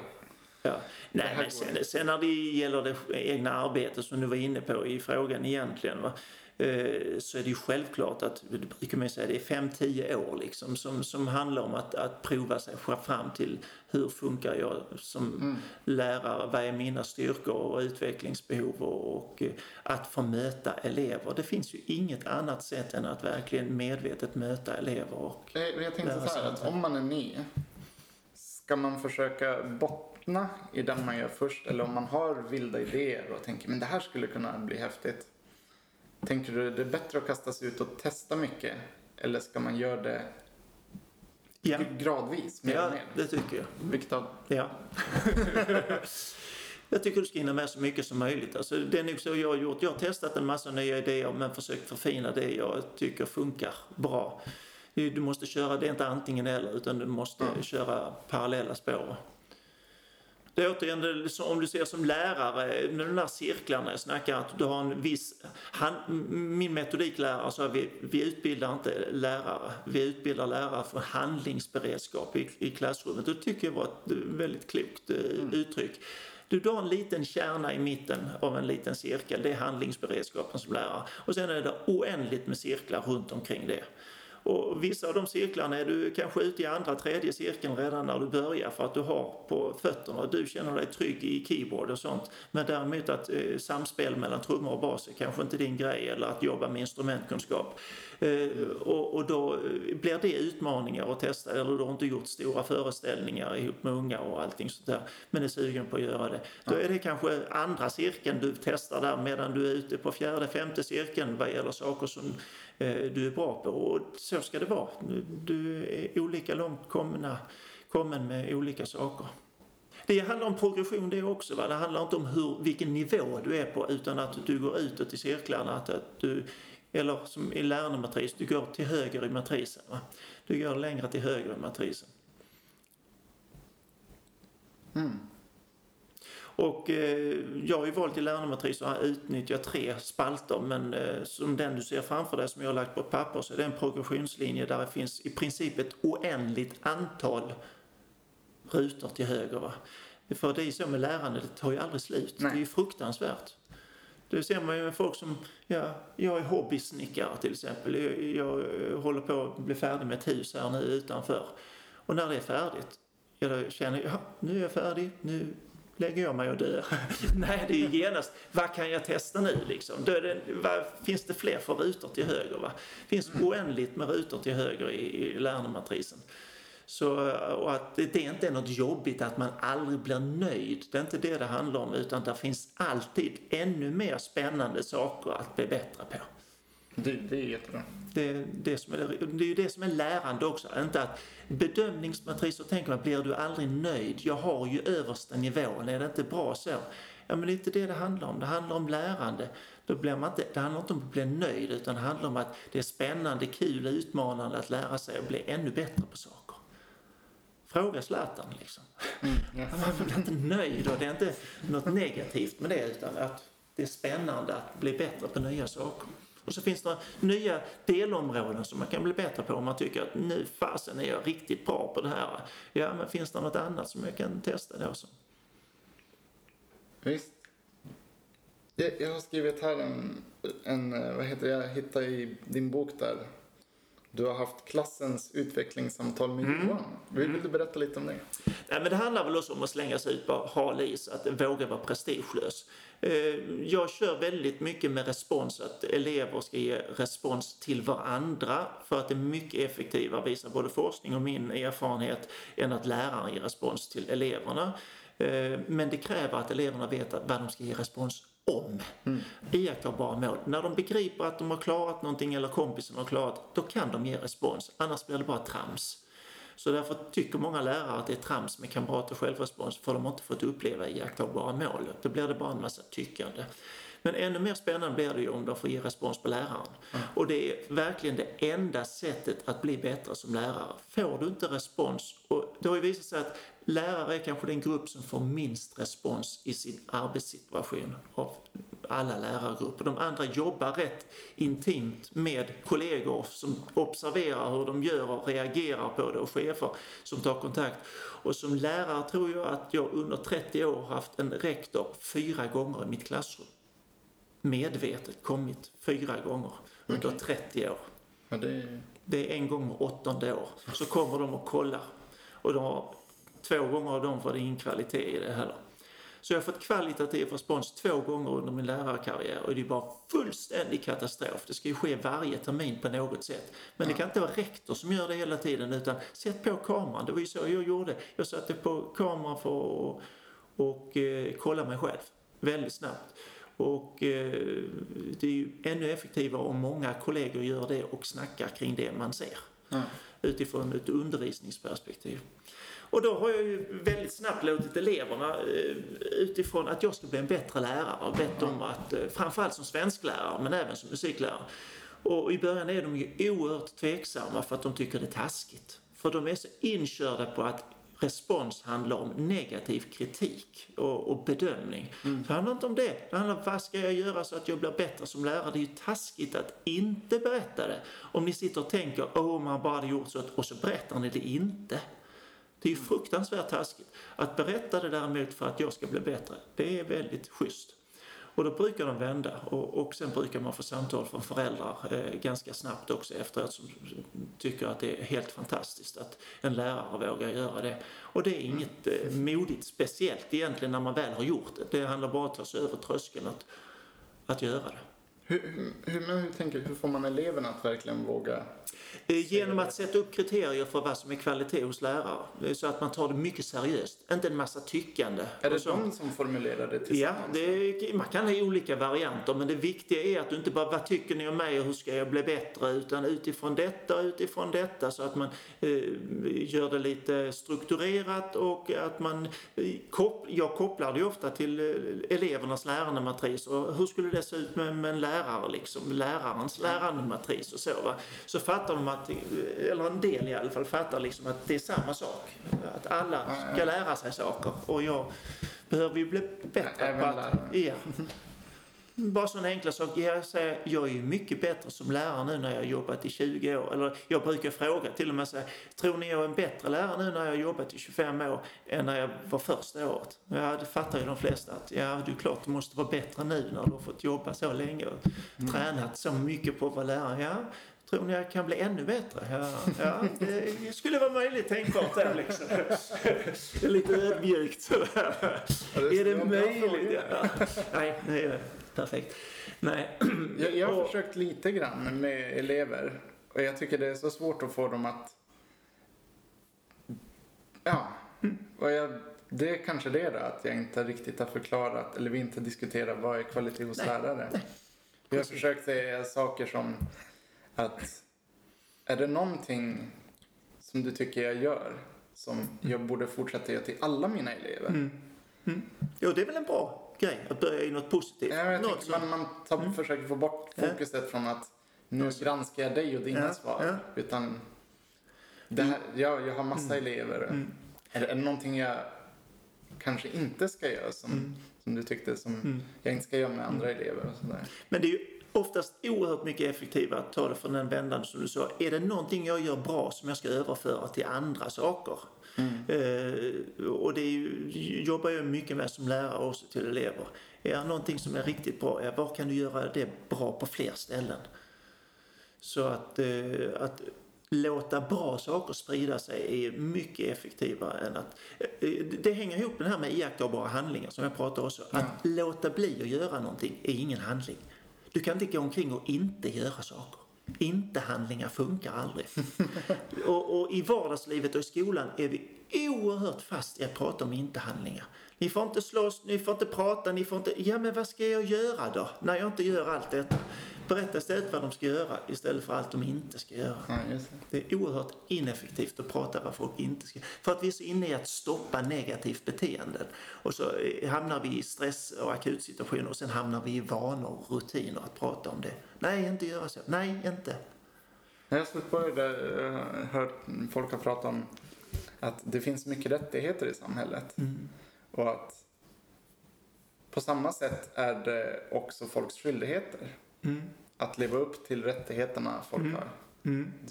Ja. Nej, men sen, sen när det gäller det egna arbetet som du var inne på i frågan egentligen. Va? eh, Så är det ju självklart att, det brukar man säga, det är 5-10 år liksom som, som handlar om att, att prova sig fram till hur funkar jag som lärare, vad är mina styrkor och utvecklingsbehov och, och eh, att få möta elever. Det finns ju inget annat sätt än att verkligen medvetet möta elever och Eh, Jag tänkte så här att om man är ny, ska man försöka bottna i det man gör först eller om man har vilda idéer och tänker men det här skulle kunna bli häftigt. Tänker du det är bättre att kasta sig ut och testa mycket eller ska man göra det ja, gradvis, mer och ja mer? det tycker jag. Vilket av... Ja. jag tycker du ska hinna med så mycket som möjligt. Alltså, det är nog så jag har gjort. Jag har testat en massa nya idéer men försökt förfina det jag tycker funkar bra. Du du måste köra, det är inte antingen eller utan du måste Mm. köra parallella spår. Det är återigen, om du ser som lärare, med de där cirklarna jag snackar, att du har en viss... Han, min metodiklärare sa vi, vi utbildar inte lärare, vi utbildar lärare för handlingsberedskap i, i klassrummet. Det tycker jag var ett väldigt klokt eh, uttryck. Du drar en liten kärna i mitten av en liten cirkel, det är handlingsberedskapen som lärare. Och sen är det oändligt med cirklar runt omkring det. Och vissa av de cirklarna är du kanske ute i andra, tredje cirkeln redan när du börjar för att du har på fötterna och du känner dig trygg i keyboard och sånt. Men däremot att eh, samspel mellan trummor och bas är kanske inte din grej eller att jobba med instrumentkunskap. Eh, och, och då eh, blir det utmaningar att testa eller du har inte gjort stora föreställningar ihop med unga och allting sånt där men är sugen på att göra det. Då är det kanske andra cirkeln du testar där medan du är ute på fjärde, femte cirkeln vad gäller saker som Eh, du är bra på. Och så ska det vara. Du, är olika långt komna, kommen med olika saker. Det handlar om progression det också. Va? Det handlar inte om hur, vilken nivå du är på utan att du går utåt i cirklarna. Att, att du, eller som i lärandematris, du går till höger i matrisen. Va? Du går längre till höger i matrisen. Mm. Och eh, jag har ju valt i lärandematris att utnyttja tre spalter men eh, som den du ser framför dig som jag har lagt på ett papper så är det en progressionslinje där det finns i princip ett oändligt antal rutor till höger. Va? För det är ju så med lärande, det tar ju aldrig slut. Nej. Det är ju fruktansvärt. Det ser man ju med folk som, ja, jag är hobbysnickare till exempel. Jag, jag eh, håller på att bli färdig med ett hus här nu utanför. Och när det är färdigt, ja, då känner jag, ja, nu är jag färdig, nu lägger jag mig och dör. Nej, det är ju genast, vad kan jag testa nu liksom? Då det, vad, finns det fler för rutor till höger? Va? Det finns oändligt med rutor till höger i, i lärandematrisen. Så, och att det, det inte är något jobbigt att man aldrig blir nöjd. Det är inte det det handlar om utan det finns alltid ännu mer spännande saker att bli bättre på. Det, det är jättebra. Det, det, som är, det är ju det som är lärande också. Inte att bedömningsmatriser tänker man, blir du aldrig nöjd? Jag har ju översta nivån, är det inte bra så? Ja, men det är inte det det handlar om. Det handlar om lärande. Då blir man inte, det handlar inte om att bli nöjd, utan det handlar om att det är spännande, kul, utmanande att lära sig och bli ännu bättre på saker. Fråga Zlatan liksom. Mm, ja. Man blir inte nöjd och det är inte något negativt med det utan att det är spännande att bli bättre på nya saker. Och så finns det nya delområden som man kan bli bättre på om man tycker att nu fasen är jag riktigt bra på det här. Ja, men finns det något annat som jag kan testa då? Så? Visst. Jag, jag har skrivit här en, en, vad heter det, jag hittade i din bok där, du har haft klassens utvecklingssamtal med Mm. Johan. Vill, vill du berätta lite om det? Nej, men det handlar väl också om att slänga sig ut på hal is, att våga vara prestigelös. Eh, Jag kör väldigt mycket med respons, att elever ska ge respons till varandra för att det är mycket effektivare, visar både forskning och min erfarenhet, än att läraren ger respons till eleverna. Eh, Men det kräver att eleverna vet vad de ska ge respons om. Iakttagbara mål. När de begriper att de har klarat någonting eller kompisen har klarat, då kan de ge respons. Annars blir det bara trams. Så därför tycker många lärare att det är trams med kamrat och självrespons för de har inte fått uppleva iakttagbara mål. Då blir det bara en massa tyckande. Men ännu mer spännande blir det ju om de får ge respons på läraren. Och det är verkligen det enda sättet att bli bättre som lärare. Får du inte respons, och det har ju visat sig att lärare är kanske den grupp som får minst respons i sin arbetssituation av alla lärargrupper. De andra jobbar rätt intimt med kollegor som observerar hur de gör och reagerar på det och chefer som tar kontakt. Och som lärare tror jag att jag under 30 år haft en rektor fyra gånger i mitt klassrum. Medvetet kommit fyra gånger under 30 år. Ja, det, Det är en gång var åttonde år. Så kommer de och kollar. Och de har, två gånger av dem var det ingen kvalitet i det heller. Så jag har fått kvalitativ respons två gånger under min lärarkarriär och det är bara fullständig katastrof. Det ska ju ske varje termin på något sätt. Men det kan inte vara rektor som gör det hela tiden utan sätt på kameran. Det var ju så jag gjorde. Jag satte på kameran för att och, eh, kolla mig själv väldigt snabbt. Och eh, det är ju ännu effektivare om många kollegor gör det och snackar kring det man ser ja. utifrån ett undervisningsperspektiv. Och då har jag ju väldigt snabbt låtit eleverna eh, utifrån att jag ska bli en bättre lärare bett om att, eh, framförallt som svensklärare men även som musiklärare. Och i början är de ju oerhört tveksamma för att de tycker det är taskigt. För de är så inkörda på att respons handlar om negativ kritik och, och bedömning. Det handlar inte om det. Det handlar om vad ska jag göra så att jag blir bättre som lärare. Det är ju taskigt att inte berätta det. Om ni sitter och tänker, åh man bara hade gjort så, och så berättar ni det inte. Det är ju fruktansvärt taskigt. Att berätta det däremot för att jag ska bli bättre, det är väldigt schysst. Och då brukar de vända och, och sen brukar man få samtal från föräldrar eh, ganska snabbt också efteråt som tycker att det är helt fantastiskt att en lärare vågar göra det. Och det är inget eh, modigt speciellt egentligen när man väl har gjort det. Det handlar bara om att ta sig över tröskeln att, att göra det. Hur, hur, hur, men hur, tänker, hur får man eleverna att verkligen våga? Eh, Genom att sätta upp kriterier för vad som är kvalitet hos lärare. Så att man tar det mycket seriöst. Inte en massa tyckande. Är det sånt. de som formulerar det Ja, tillsammans? det, man kan ha olika varianter men det viktiga är att du inte bara vad tycker ni om mig och hur ska jag bli bättre utan utifrån detta utifrån detta så att man eh, gör det lite strukturerat och att man eh, kop, jag kopplar det ofta till eh, elevernas lärandematris och hur skulle det se ut med, med en lärare liksom, lärarens lärandematris och så va. Så fattar de att, eh, eller en del i alla fall fattar liksom att det är samma sak. Att alla ska lära sig saker och jag behöver ju bli bättre på att... Ja. Bara sådana enkla saker. Jag, säger, jag är ju mycket bättre som lärare nu när jag har jobbat i 20 år. Eller jag brukar fråga till och med säga, tror ni jag är en bättre lärare nu när jag har jobbat i 25 år än när jag var första året? Ja, det fattar ju de flesta att ja, det är klart du måste vara bättre nu när du har fått jobba så länge och tränat så mycket på att vara lärare. Ja, Tror ni jag kan bli ännu bättre? Ja, ja det skulle vara möjligt tänkbart där liksom. Det är lite ödmjukt sådär. det Är det möjligt? Ja. Nej, är perfekt. Nej. Jag, jag har Och- försökt lite grann med elever och jag tycker det är så svårt att få dem att... Ja, och jag, det är kanske det då, att jag inte riktigt har förklarat eller vi inte diskuterar vad är kvalitet hos Nej, lärare. Vi har försökt säga saker som att är det någonting som du tycker jag gör som jag borde fortsätta göra till alla mina elever? Jo, det är väl en bra grej att börja i något positivt. Ja, jag något som- man, man tar, försöker få bort Ja. fokuset från att nu granskar jag dig och dina Ja, svar. ja. Utan det här, jag, jag har massa elever. Mm. Är, det, är det någonting jag kanske inte ska göra som, Mm. som du tyckte som jag inte ska göra med andra elever och sådär? Men det är ju oftast oerhört mycket effektivare att ta det från den vändan som du sa. Är det någonting jag gör bra som jag ska överföra till andra saker? Eh, och det ju, jobbar jag mycket med som lärare också till elever. Är det någonting som är riktigt bra, ja, var kan du göra det bra på fler ställen? Så att, eh, att låta bra saker sprida sig är mycket effektivare än att... eh, Det hänger ihop med det här med iakttagbara handlingar som jag pratade också. Att låta bli att göra någonting är ingen handling. Du kan inte gå omkring och inte göra saker. Inte-handlingar funkar aldrig. och, och i vardagslivet och i skolan är vi oerhört fast i att prata om inte-handlingar. Ni får inte slåss, ni får inte prata, ni får inte... Ja, men vad ska jag göra då? När jag inte gör allt detta. Berätta istället vad de ska göra istället för allt de inte ska göra. Ja, det. Det är oerhört ineffektivt att prata vad folk inte ska För att vi är så inne i att stoppa negativt beteende. Och så eh, hamnar vi i stress och akutsituationer och sen hamnar vi i vanor och rutiner att prata om det. Nej, inte göra så. Nej, inte. Jag har stött på det där, jag har hört folk har pratat om att det finns mycket rättigheter i samhället. Och att på samma sätt är det också folks skyldigheter. Att leva upp till rättigheterna folk har.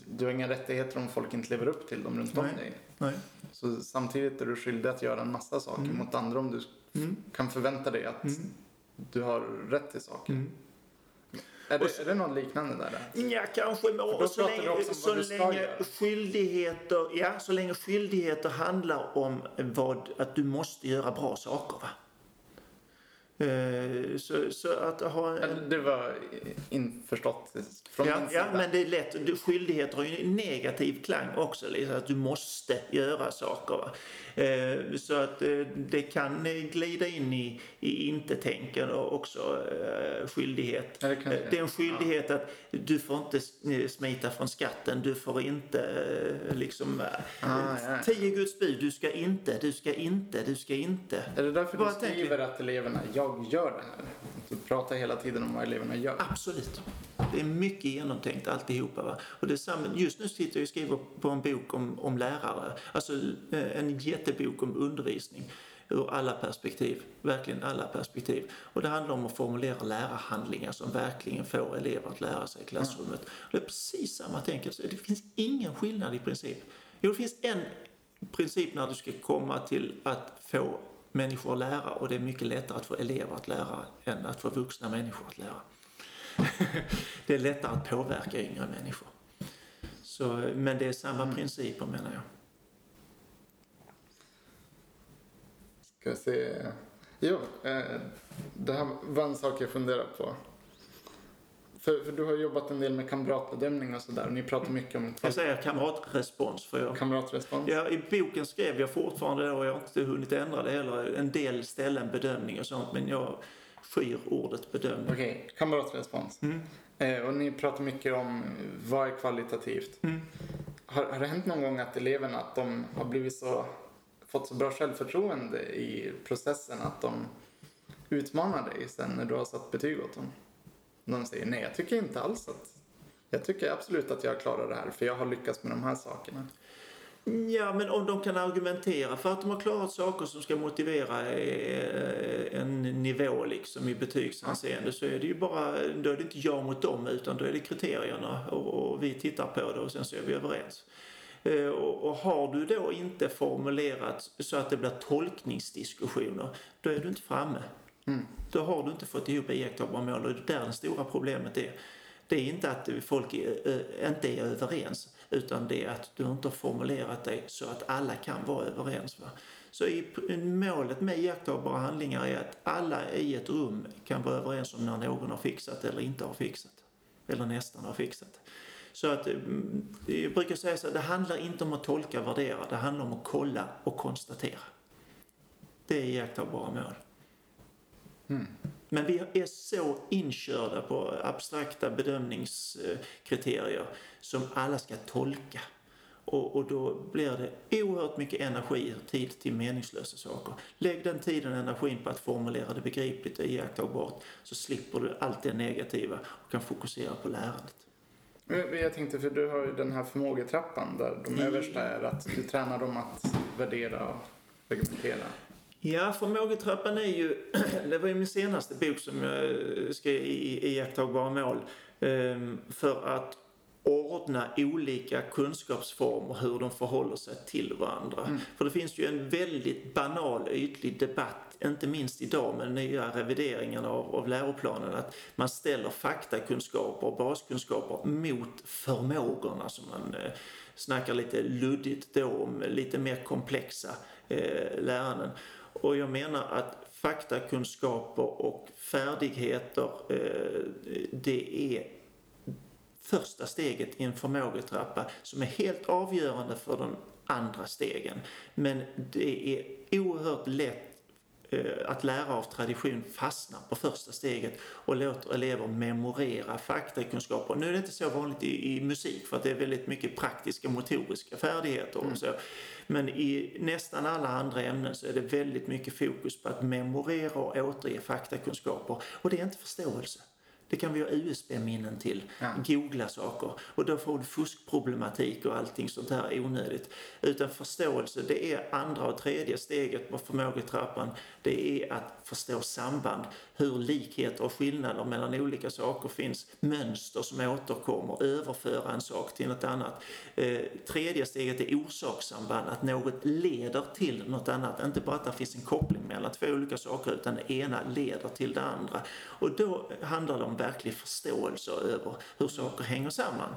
Du har inga rättigheter om folk inte lever upp till dem runt om Nej. dig. Nej. Så samtidigt är du skyldig att göra en massa saker mot andra om du kan förvänta dig att du har rätt till saker. Är, det, är det något liknande där? Ja, kanske. Och så länge, så länge skyldigheter, ja, så länge skyldigheter handlar om vad, att du måste göra bra saker. Va? Eh, Så, så att ha en, Det var införstått från ja, min ja, sida. men det är lätt. Skyldigheter har ju en negativ klang också. Liksom, att du måste göra saker. Va? Eh, Så att eh, det kan eh, glida in i, i inte-tänkande och också skyldighet. Ja, det det. Är en skyldighet att du får inte smita från skatten. Du får inte liksom... Ah, ja. Tio Guds bud. Du ska inte, du ska inte, du ska inte. Är det därför Bara du skriver att eleverna, jag gör det här? Du pratar hela tiden om vad eleverna gör. Absolut. Det är mycket genomtänkt alltihopa. Va? Och det samma, just nu sitter jag och skriver på en bok om, om lärare. Alltså en jättebok om undervisning ur alla perspektiv. Verkligen alla perspektiv. Och det handlar om att formulera lärarhandlingar som verkligen får elever att lära sig i klassrummet. Det är precis samma tänk. Så Det finns ingen skillnad i princip. Jo, det finns en princip när du ska komma till att få människor att lära och det är mycket lättare att få elever att lära än att få vuxna människor att lära. det är lättare att påverka yngre människor. Så, men det är samma principer menar jag. Ska se. Jo, eh, det här var en sak jag funderar på. För, för du har jobbat en del med kamratbedömning och sådär. Ni pratar mycket om Jag säger kamratrespons för jag kamratrespons. Ja, I boken skrev jag fortfarande och jag har inte hunnit ändra det heller. En del ställen bedömning och sånt men jag skyr ordet bedömning. Okej, kamratrespons. Mm. Eh, och ni pratar mycket om vad är kvalitativt. Mm. Har, har det hänt någon gång att eleverna att de har blivit så, fått så bra självförtroende i processen att de utmanar dig sen när du har satt betyg åt dem? De säger nej, jag tycker inte alls att... Jag tycker absolut att jag klarar det här för jag har lyckats med de här sakerna. Ja, men om de kan argumentera för att de har klarat saker som ska motivera eh, en nivå liksom i betygshänseende så är det ju bara, då är det inte jag mot dem utan då är det kriterierna och, och vi tittar på det och sen så är vi överens. Eh, Och, har du då inte formulerat så att det blir tolkningsdiskussioner, då är du inte framme. Då har du inte fått ihop iakttagbara mål och det är där det stora problemet är. Det är inte att folk eh, inte är överens utan det är att du inte har formulerat dig så att alla kan vara överens. Va? Så i, målet med iakttagbara handlingar är att alla i ett rum kan vara överens om när någon har fixat eller inte har fixat. Eller nästan har fixat. Så att, mm, jag brukar säga så det handlar inte om att tolka och värdera, det handlar om att kolla och konstatera. Det är iakttagbara mål. Men vi är så inkörda på abstrakta bedömningskriterier som alla ska tolka. Och, och då blir det oerhört mycket energi och tid till meningslösa saker. Lägg den tiden och energin på att formulera det begripligt och iakttagbart så slipper du allt det negativa och kan fokusera på lärandet. Jag tänkte, för du har ju den här förmågetrappan där de översta är att du tränar dem att värdera och argumentera. Ja, förmågetrappan är ju, det var ju min senaste bok som jag skrev i i iakttagbara mål. Ehm, För att ordna olika kunskapsformer, hur de förhåller sig till varandra. Mm. För det finns ju en väldigt banal, ytlig debatt, inte minst idag med nya revideringarna av, av läroplanen, att man ställer faktakunskaper och baskunskaper mot förmågorna som man eh, snackar lite luddigt då om, lite mer komplexa eh, läranden. Och jag menar att faktakunskaper och färdigheter, eh, det är första steget i en förmågetrappa som är helt avgörande för de andra stegen. Men det är oerhört lätt eh, att lära av tradition fastna på första steget och låter elever memorera faktakunskaper. Nu är det inte så vanligt i, i musik för att det är väldigt mycket praktiska motoriska färdigheter och så. Men i nästan alla andra ämnen så är det väldigt mycket fokus på att memorera och återge faktakunskaper. Och det är inte förståelse. Det kan vi ha USB-minnen till. Ja. Googla saker. Och då får du fuskproblematik och allting sånt här onödigt. Utan förståelse, det är andra och tredje steget på förmågetrappan. Det är att förstå samband. Hur likheter och skillnader mellan olika saker finns. Mönster som återkommer. Överföra en sak till något annat. Eh, tredje steget är orsakssamband. Att något leder till något annat. Inte bara att det finns en koppling mellan två olika saker utan det ena leder till det andra. Och då handlar det om verklig förståelse över hur saker hänger samman.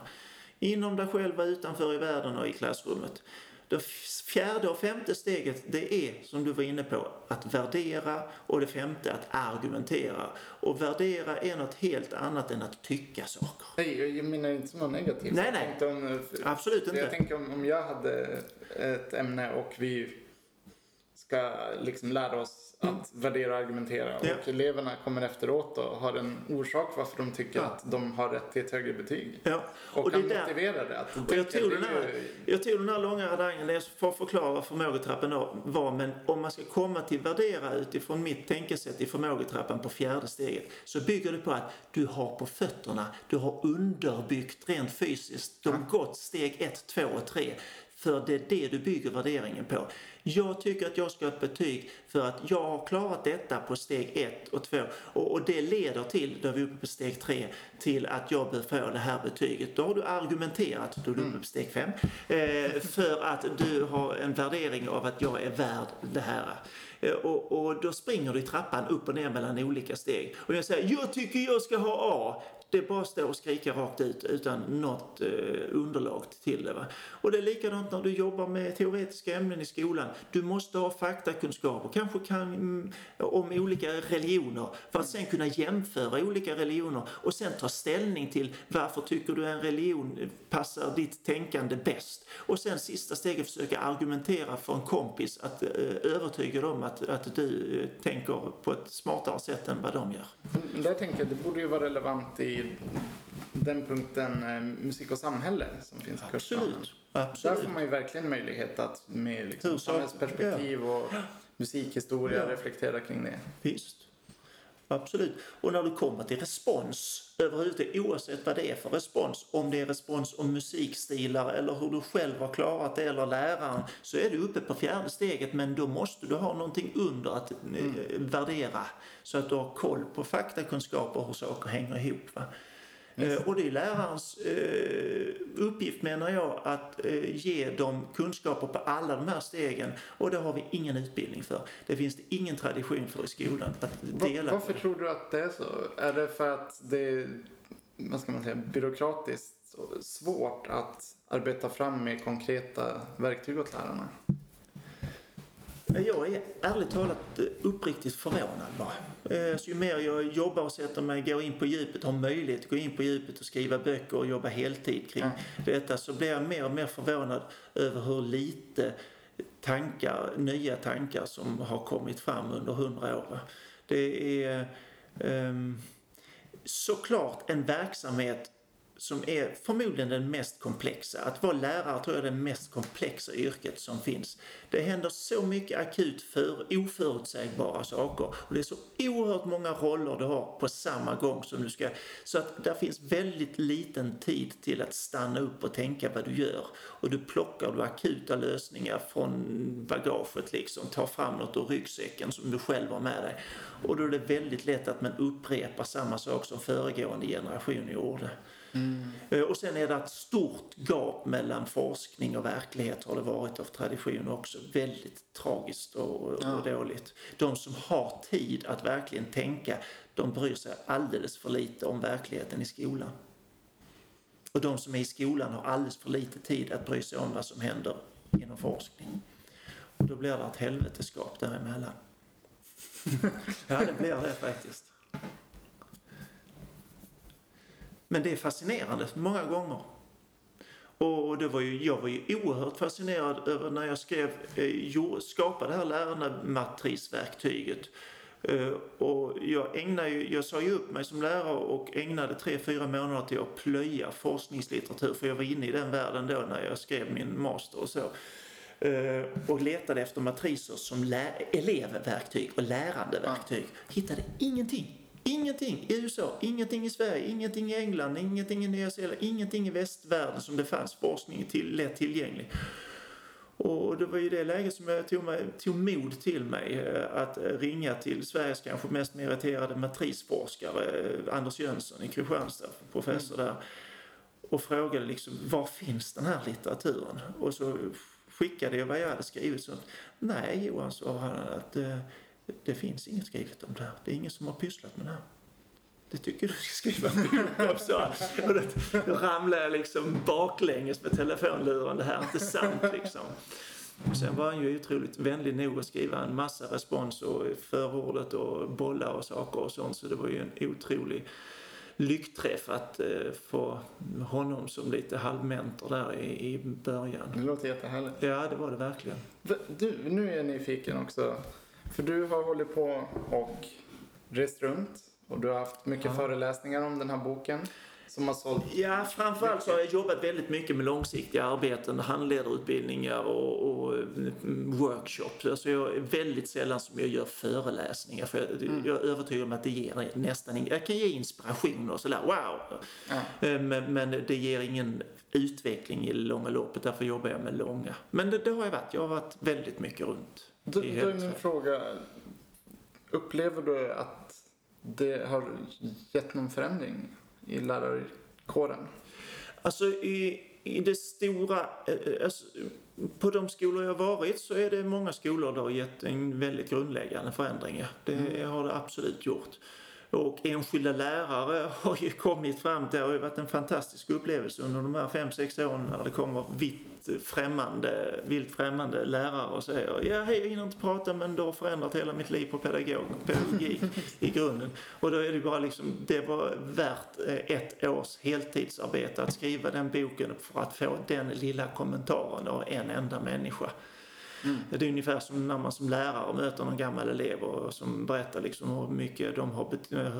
Inom dig själv och utanför i världen och i klassrummet. Det fjärde och femte steget det är, som du var inne på, att värdera och det femte att argumentera. Och värdera är något helt annat än att tycka saker. Nej, jag menar inte som något negativt. Nej, nej. Om, Absolut inte. Jag tänker om, om jag hade ett ämne och vi ska liksom lära oss Mm. att värdera och argumentera. Ja. Och eleverna kommer efteråt och har en orsak varför de tycker ja. att de har rätt till ett högre betyg. Ja. Och, och kan där, motivera det. Att och jag, tog den här, ju... jag tog den här långa radangen för att förklara vad förmågetrappan var. Men om man ska komma till värdera utifrån mitt tänkesätt i förmågetrappan på fjärde steget så bygger det på att du har på fötterna, du har underbyggt rent fysiskt. Du har gått steg ett, två och tre. För det är det du bygger värderingen på. Jag tycker att jag ska ha ett betyg för att jag har klarat detta på steg 1 och 2 och, och, det leder till, då är vi uppe på steg 3, till att jag bör få det här betyget. Då har du argumenterat, då är du uppe på steg 5, eh, för att du har en värdering av att jag är värd det här. Eh, och, och, då springer du i trappan upp och ner mellan olika steg. Och jag säger, jag tycker jag ska ha A. Det är bara att stå och skrika rakt ut utan något eh, underlag till det. Va? Och det är likadant när du jobbar med teoretiska ämnen i skolan. Du måste ha faktakunskaper, kanske kan, mm, om olika religioner för att sen kunna jämföra olika religioner och sen ta ställning till varför tycker du en religion passar ditt tänkande bäst. Och sen sista steget försöka argumentera för en kompis att eh, övertyga dem att, att du eh, tänker på ett smartare sätt än vad de gör. Mm, där tänker jag, det borde ju vara relevant i den punkten eh, musik och samhälle som finns i Absolut. Absolut. Där får man ju verkligen möjlighet att med liksom, samhällsperspektiv och musikhistoria ja. reflektera kring det. Visst. Absolut. Och när du kommer till respons överhuvudtaget, oavsett vad det är för respons, om det är respons om musikstilar eller hur du själv har klarat det eller läraren, så är du uppe på fjärde steget men då måste du ha någonting under att eh, mm. värdera så att du har koll på faktakunskaper och hur saker hänger ihop. Va? Mm. Och det är lärarens eh, uppgift menar jag att eh, ge dem kunskaper på alla de här stegen och det har vi ingen utbildning för. Det finns det ingen tradition för i skolan att dela. Varför tror du att det är så? Är det för att det är, vad ska man säga, byråkratiskt svårt att arbeta fram med konkreta verktyg åt lärarna? Jag är ärligt talat uppriktigt förvånad bara. Eh, så ju mer jag jobbar och sätter mig, går in på djupet, har möjlighet att gå in på djupet och skriva böcker och jobba heltid kring mm. detta så blir jag mer och mer förvånad över hur lite tankar, nya tankar som har kommit fram under hundra år. Det är um, såklart en verksamhet som är förmodligen den mest komplexa. Att vara lärare tror jag är det mest komplexa yrket som finns. Det händer så mycket akut för oförutsägbara saker och det är så oerhört många roller du har på samma gång som du ska... Så att där finns väldigt liten tid till att stanna upp och tänka vad du gör. Och du plockar du akuta lösningar från bagaget liksom, tar fram något ur ryggsäcken som du själv har med dig. Och då är det väldigt lätt att man upprepar samma sak som föregående generation gjorde. Mm. Och sen är det ett stort gap mellan forskning och verklighet har det varit av tradition också. Väldigt tragiskt och, ja. och dåligt. De som har tid att verkligen tänka, de bryr sig alldeles för lite om verkligheten i skolan. Och de som är i skolan har alldeles för lite tid att bry sig om vad som händer inom forskning. Och då blir det ett helveteskap däremellan. ja, det blir det faktiskt. Men det är fascinerande många gånger. Och det var ju, jag var ju oerhört fascinerad över när jag skrev, eh, skapade det här lärarmatrisverktyget. Eh, och jag, ägnade ju, jag sa ju upp mig som lärare och ägnade tre, fyra månader till att plöja forskningslitteratur för jag var inne i den världen då när jag skrev min master och så. Eh, och letade efter matriser som elevverktyg och lärandeverktyg. Hittade ingenting. Ingenting i USA, ingenting i Sverige, ingenting i England, ingenting i Nya Zeeland, ingenting i västvärlden som det fanns forskning till, lätt tillgänglig. Och det var i det läget som jag tog, mig, tog mod till mig eh, att ringa till Sveriges kanske mest meriterade matrisforskare, eh, Anders Jönsson i Kristianstad, professor där, och frågade liksom var finns den här litteraturen? Och så skickade jag vad jag hade skrivit. Så, Nej Johan, sa han, att eh, det finns inget skrivet om det här. Det är ingen som har pysslat med det här. Det tycker du ska skriva en bok om, sa Och då ramlade jag liksom baklänges med telefonluren. Det här är inte sant liksom. Och sen var han ju otroligt vänlig nog att skriva en massa respons och förordet och bollar och saker och sånt. Så det var ju en otrolig lyckträff att eh, få honom som lite halvmentor där i, i början. Det låter jättehärligt. Ja, det var det verkligen. Du, nu är jag nyfiken också. För du har hållit på och rest runt och du har haft mycket ja. föreläsningar om den här boken som har sålt Ja, framförallt så har jag jobbat väldigt mycket med långsiktiga arbeten, handledarutbildningar och, och mm, workshops. Alltså jag är väldigt sällan som jag gör föreläsningar för jag, mm. jag är övertygad om att det ger nästan ingen, jag kan ge inspiration och sådär, wow! Ja. Eh, men, men, det ger ingen utveckling i långa loppet, därför jobbar jag med långa. Men det, det har jag varit, jag har varit väldigt mycket runt. Då, då är min fråga, upplever du att det har gett någon förändring i lärarkåren? Alltså i, i det stora, eh, eh, alltså, på de skolor jag varit så är det många skolor där har gett en väldigt grundläggande förändring. Det mm. har det absolut gjort. Och enskilda lärare har ju kommit fram till, det har ju varit en fantastisk upplevelse under de här fem, sex åren när det kommer vitt främmande, vilt främmande lärare och säger ja, hej, jag hinner inte prata men det har förändrat hela mitt liv på pedagog, pedagogik i grunden. Och då är det bara liksom, det var värt eh, ett års heltidsarbete att skriva den boken för att få den lilla kommentaren av en enda människa. Mm. Det är ungefär som när man som lärare möter någon gammal elev och som berättar liksom hur, mycket de har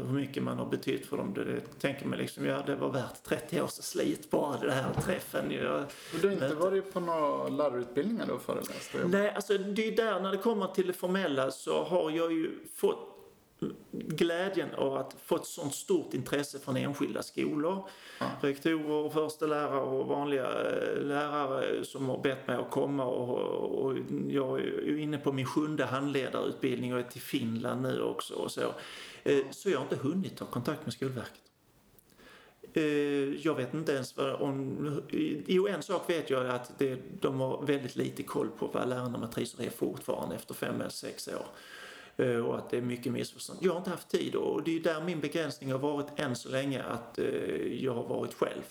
hur mycket man har betytt för dem. Det, det tänker man liksom, ja det var värt 30 års slit bara det här träffen. Jag, du har inte varit på några lärarutbildningar då föreläst? Nej, alltså det är där när det kommer till det formella så har jag ju fått glädjen av att få ett sånt stort intresse från enskilda skolor. Ja. Rektorer, förstelärare och vanliga eh, lärare som har bett mig att komma och, och jag är inne på min sjunde handledarutbildning och är till Finland nu också och så. Eh, så jag har inte hunnit ta kontakt med Skolverket. Eh, jag vet inte ens vad om... Jo, en sak vet jag att det, de har väldigt lite koll på vad lärarna matriser är fortfarande efter fem eller sex år. Eh, och att det är mycket missförstånd. Jag har inte haft tid och det är där min begränsning har varit än så länge att eh, jag har varit själv.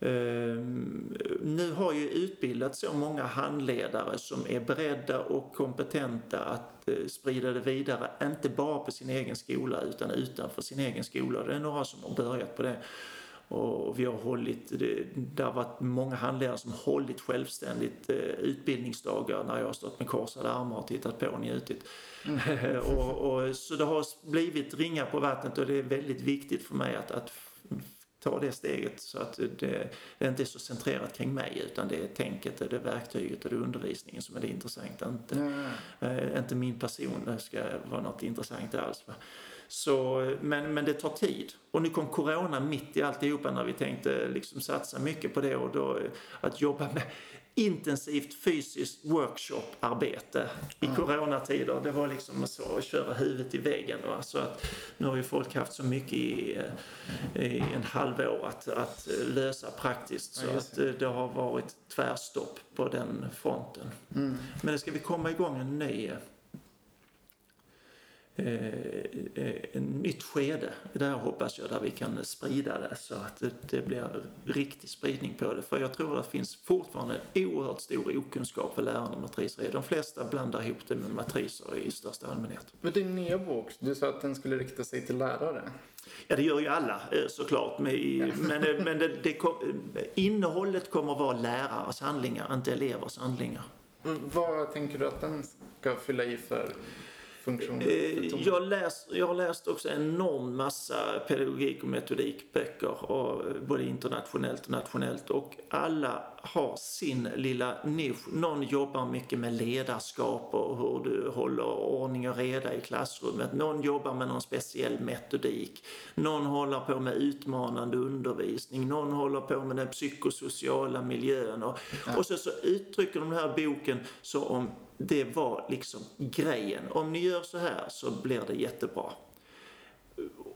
Ehm, nu har ju utbildat så många handledare som är beredda och kompetenta att eh, sprida det vidare, inte bara på sin egen skola utan utanför sin egen skola. Det är några som har börjat på det. Och vi har hållit, det, det har varit många handledare som hållit självständigt eh, utbildningsdagar när jag har stått med korsade armar och tittat på och njutit. Mm. och, och, så det har blivit ringar på vattnet och det är väldigt viktigt för mig att, att ta det steget så att det, det inte är så centrerat kring mig utan det är tänket, det är verktyget och det är undervisningen som är det intressanta. Inte, mm. äh, inte min person ska vara något intressant alls. Va? Så, men, men det tar tid. Och nu kom corona mitt i alltihopa när vi tänkte liksom satsa mycket på det och då att jobba med intensivt fysiskt workshoparbete i mm. coronatider. Det var liksom så att köra huvudet i väggen. Va? Så att nu har ju folk haft så mycket i, i en halvår att, att lösa praktiskt så att det har varit tvärstopp på den fronten. Mm. Men det ska vi komma igång en ny Eh, eh, en nytt skede där hoppas jag där vi kan sprida det så att det, det blir riktig spridning på det. För jag tror att det finns fortfarande oerhört stor okunskap för lärarna om matriser. De flesta blandar ihop det med matriser i största allmänhet. Men din nya bok, du sa att den skulle rikta sig till lärare. Ja, det gör ju alla eh, såklart. Men, men, men det, det kom, innehållet kommer att vara lärares handlingar, inte elevers handlingar. Mm, vad tänker du att den ska fylla i för funktion? Eh, jag, läs, jag har läst också en enorm massa pedagogik och metodikböcker, och både internationellt och nationellt. Och alla har sin lilla nisch. Någon jobbar mycket med ledarskap och hur du håller ordning och reda i klassrummet. Någon jobbar med någon speciell metodik. Någon håller på med utmanande undervisning. Någon håller på med den psykosociala miljön. Och, och så, så uttrycker de den här boken så om det var liksom grejen. Om ni gör så här så blir det jättebra.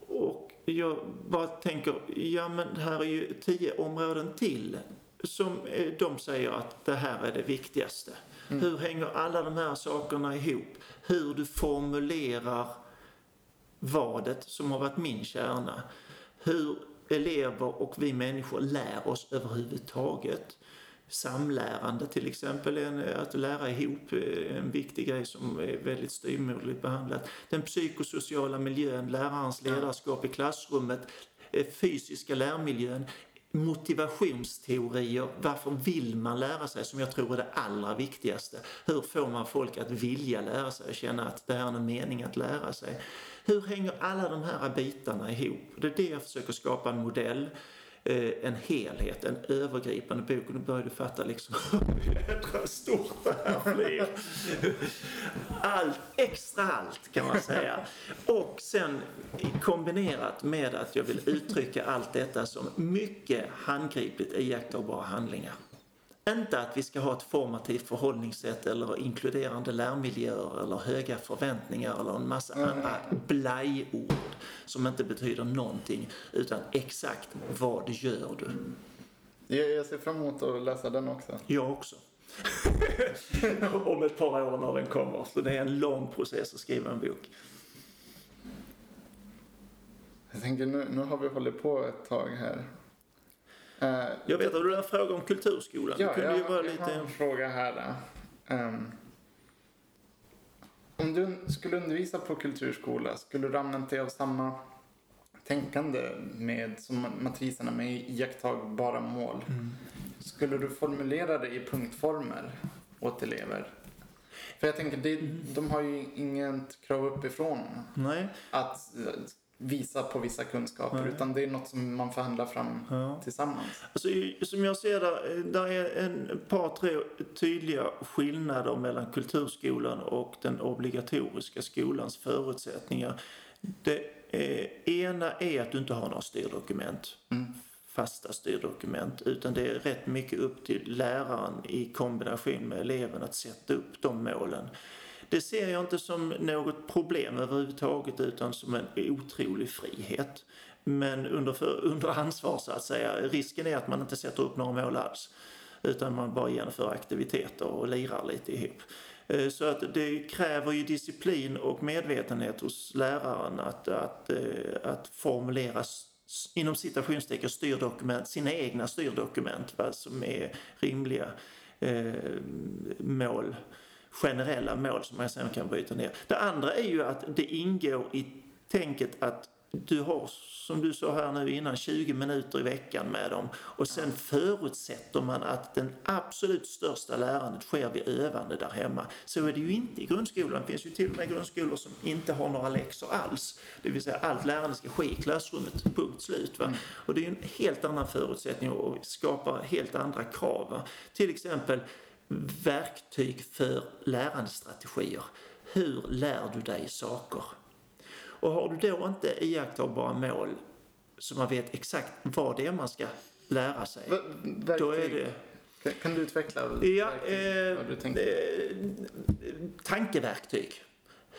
Och jag bara tänker, ja men här är ju tio områden till som de säger att det här är det viktigaste. Mm. Hur hänger alla de här sakerna ihop? Hur du formulerar vadet som har varit min kärna. Hur elever och vi människor lär oss överhuvudtaget samlärande till exempel, att lära ihop en viktig grej som är väldigt styvmoderligt behandlat. Den psykosociala miljön, lärarens ledarskap i klassrummet, eh, fysiska lärmiljön, motivationsteorier, varför vill man lära sig som jag tror är det allra viktigaste. Hur får man folk att vilja lära sig och känna att det är en mening att lära sig. Hur hänger alla de här bitarna ihop? Det är det jag försöker skapa en modell Eh, Eh, en helhet, en övergripande bok. Och nu börjar du fatta liksom hur stort det här blir. Allt, extra allt kan man säga. Och sen kombinerat med att jag vill uttrycka allt detta som mycket handgripligt iakttagbara handlingar. Inte att vi ska ha ett formativt förhållningssätt eller inkluderande lärmiljöer eller höga förväntningar eller en massa mm. andra blajord som inte betyder någonting utan exakt vad gör du. Jag ser fram emot att läsa den också. Jag också. Om ett par år när den kommer. Så det är en lång process att skriva en bok. Jag tänker nu, nu har vi hållit på ett tag här. Uh, jag vet att du har en fråga om kulturskolan. Ja, jag, jag lite... har en fråga här. Um, om du skulle undervisa på kulturskola, skulle du använda dig av samma tänkande med, som matriserna med iakttagbara mål? Mm. Skulle du formulera det i punktformer åt elever? För jag tänker, det, de har ju inget krav uppifrån. Nej. Att visa på vissa kunskaper Nej. utan det är något som man förhandlar fram ja. tillsammans. Alltså, som jag ser det, där är en par, tre tydliga skillnader mellan kulturskolan och den obligatoriska skolans förutsättningar. Det eh, ena är att du inte har några styrdokument. Mm fasta styrdokument utan det är rätt mycket upp till läraren i kombination med eleven att sätta upp de målen. Det ser jag inte som något problem överhuvudtaget utan som en otrolig frihet. Men under, för, under ansvar så att säga. Risken är att man inte sätter upp några mål alls. Utan man bara genomför aktiviteter och lirar lite ihop. Eh, så att det kräver ju disciplin och medvetenhet hos läraren att, att, eh, att formulera inom citationstecken styrdokument, sina egna styrdokument, vad som är rimliga eh, mål generella mål som man sen kan bryta ner. Det andra är ju att det ingår i tänket att du har, som du sa här nu innan, 20 minuter i veckan med dem och sen förutsätter man att den absolut största lärandet sker vid övande där hemma. Så är det ju inte i grundskolan. Det finns ju till och med grundskolor som inte har några läxor alls. Det vill säga allt lärande ska ske i klassrummet, punkt slut. Va? Mm. Och det är ju en helt annan förutsättning och skapar helt andra krav. Va? Till exempel verktyg för lärandestrategier. Hur lär du dig saker? Och har du då inte iakttagbara mål så man vet exakt vad det är man ska lära sig. Va- Då är verktyg. det Kan, du utveckla Ja, verktyg, eh, vad du tänker? eh, tankeverktyg.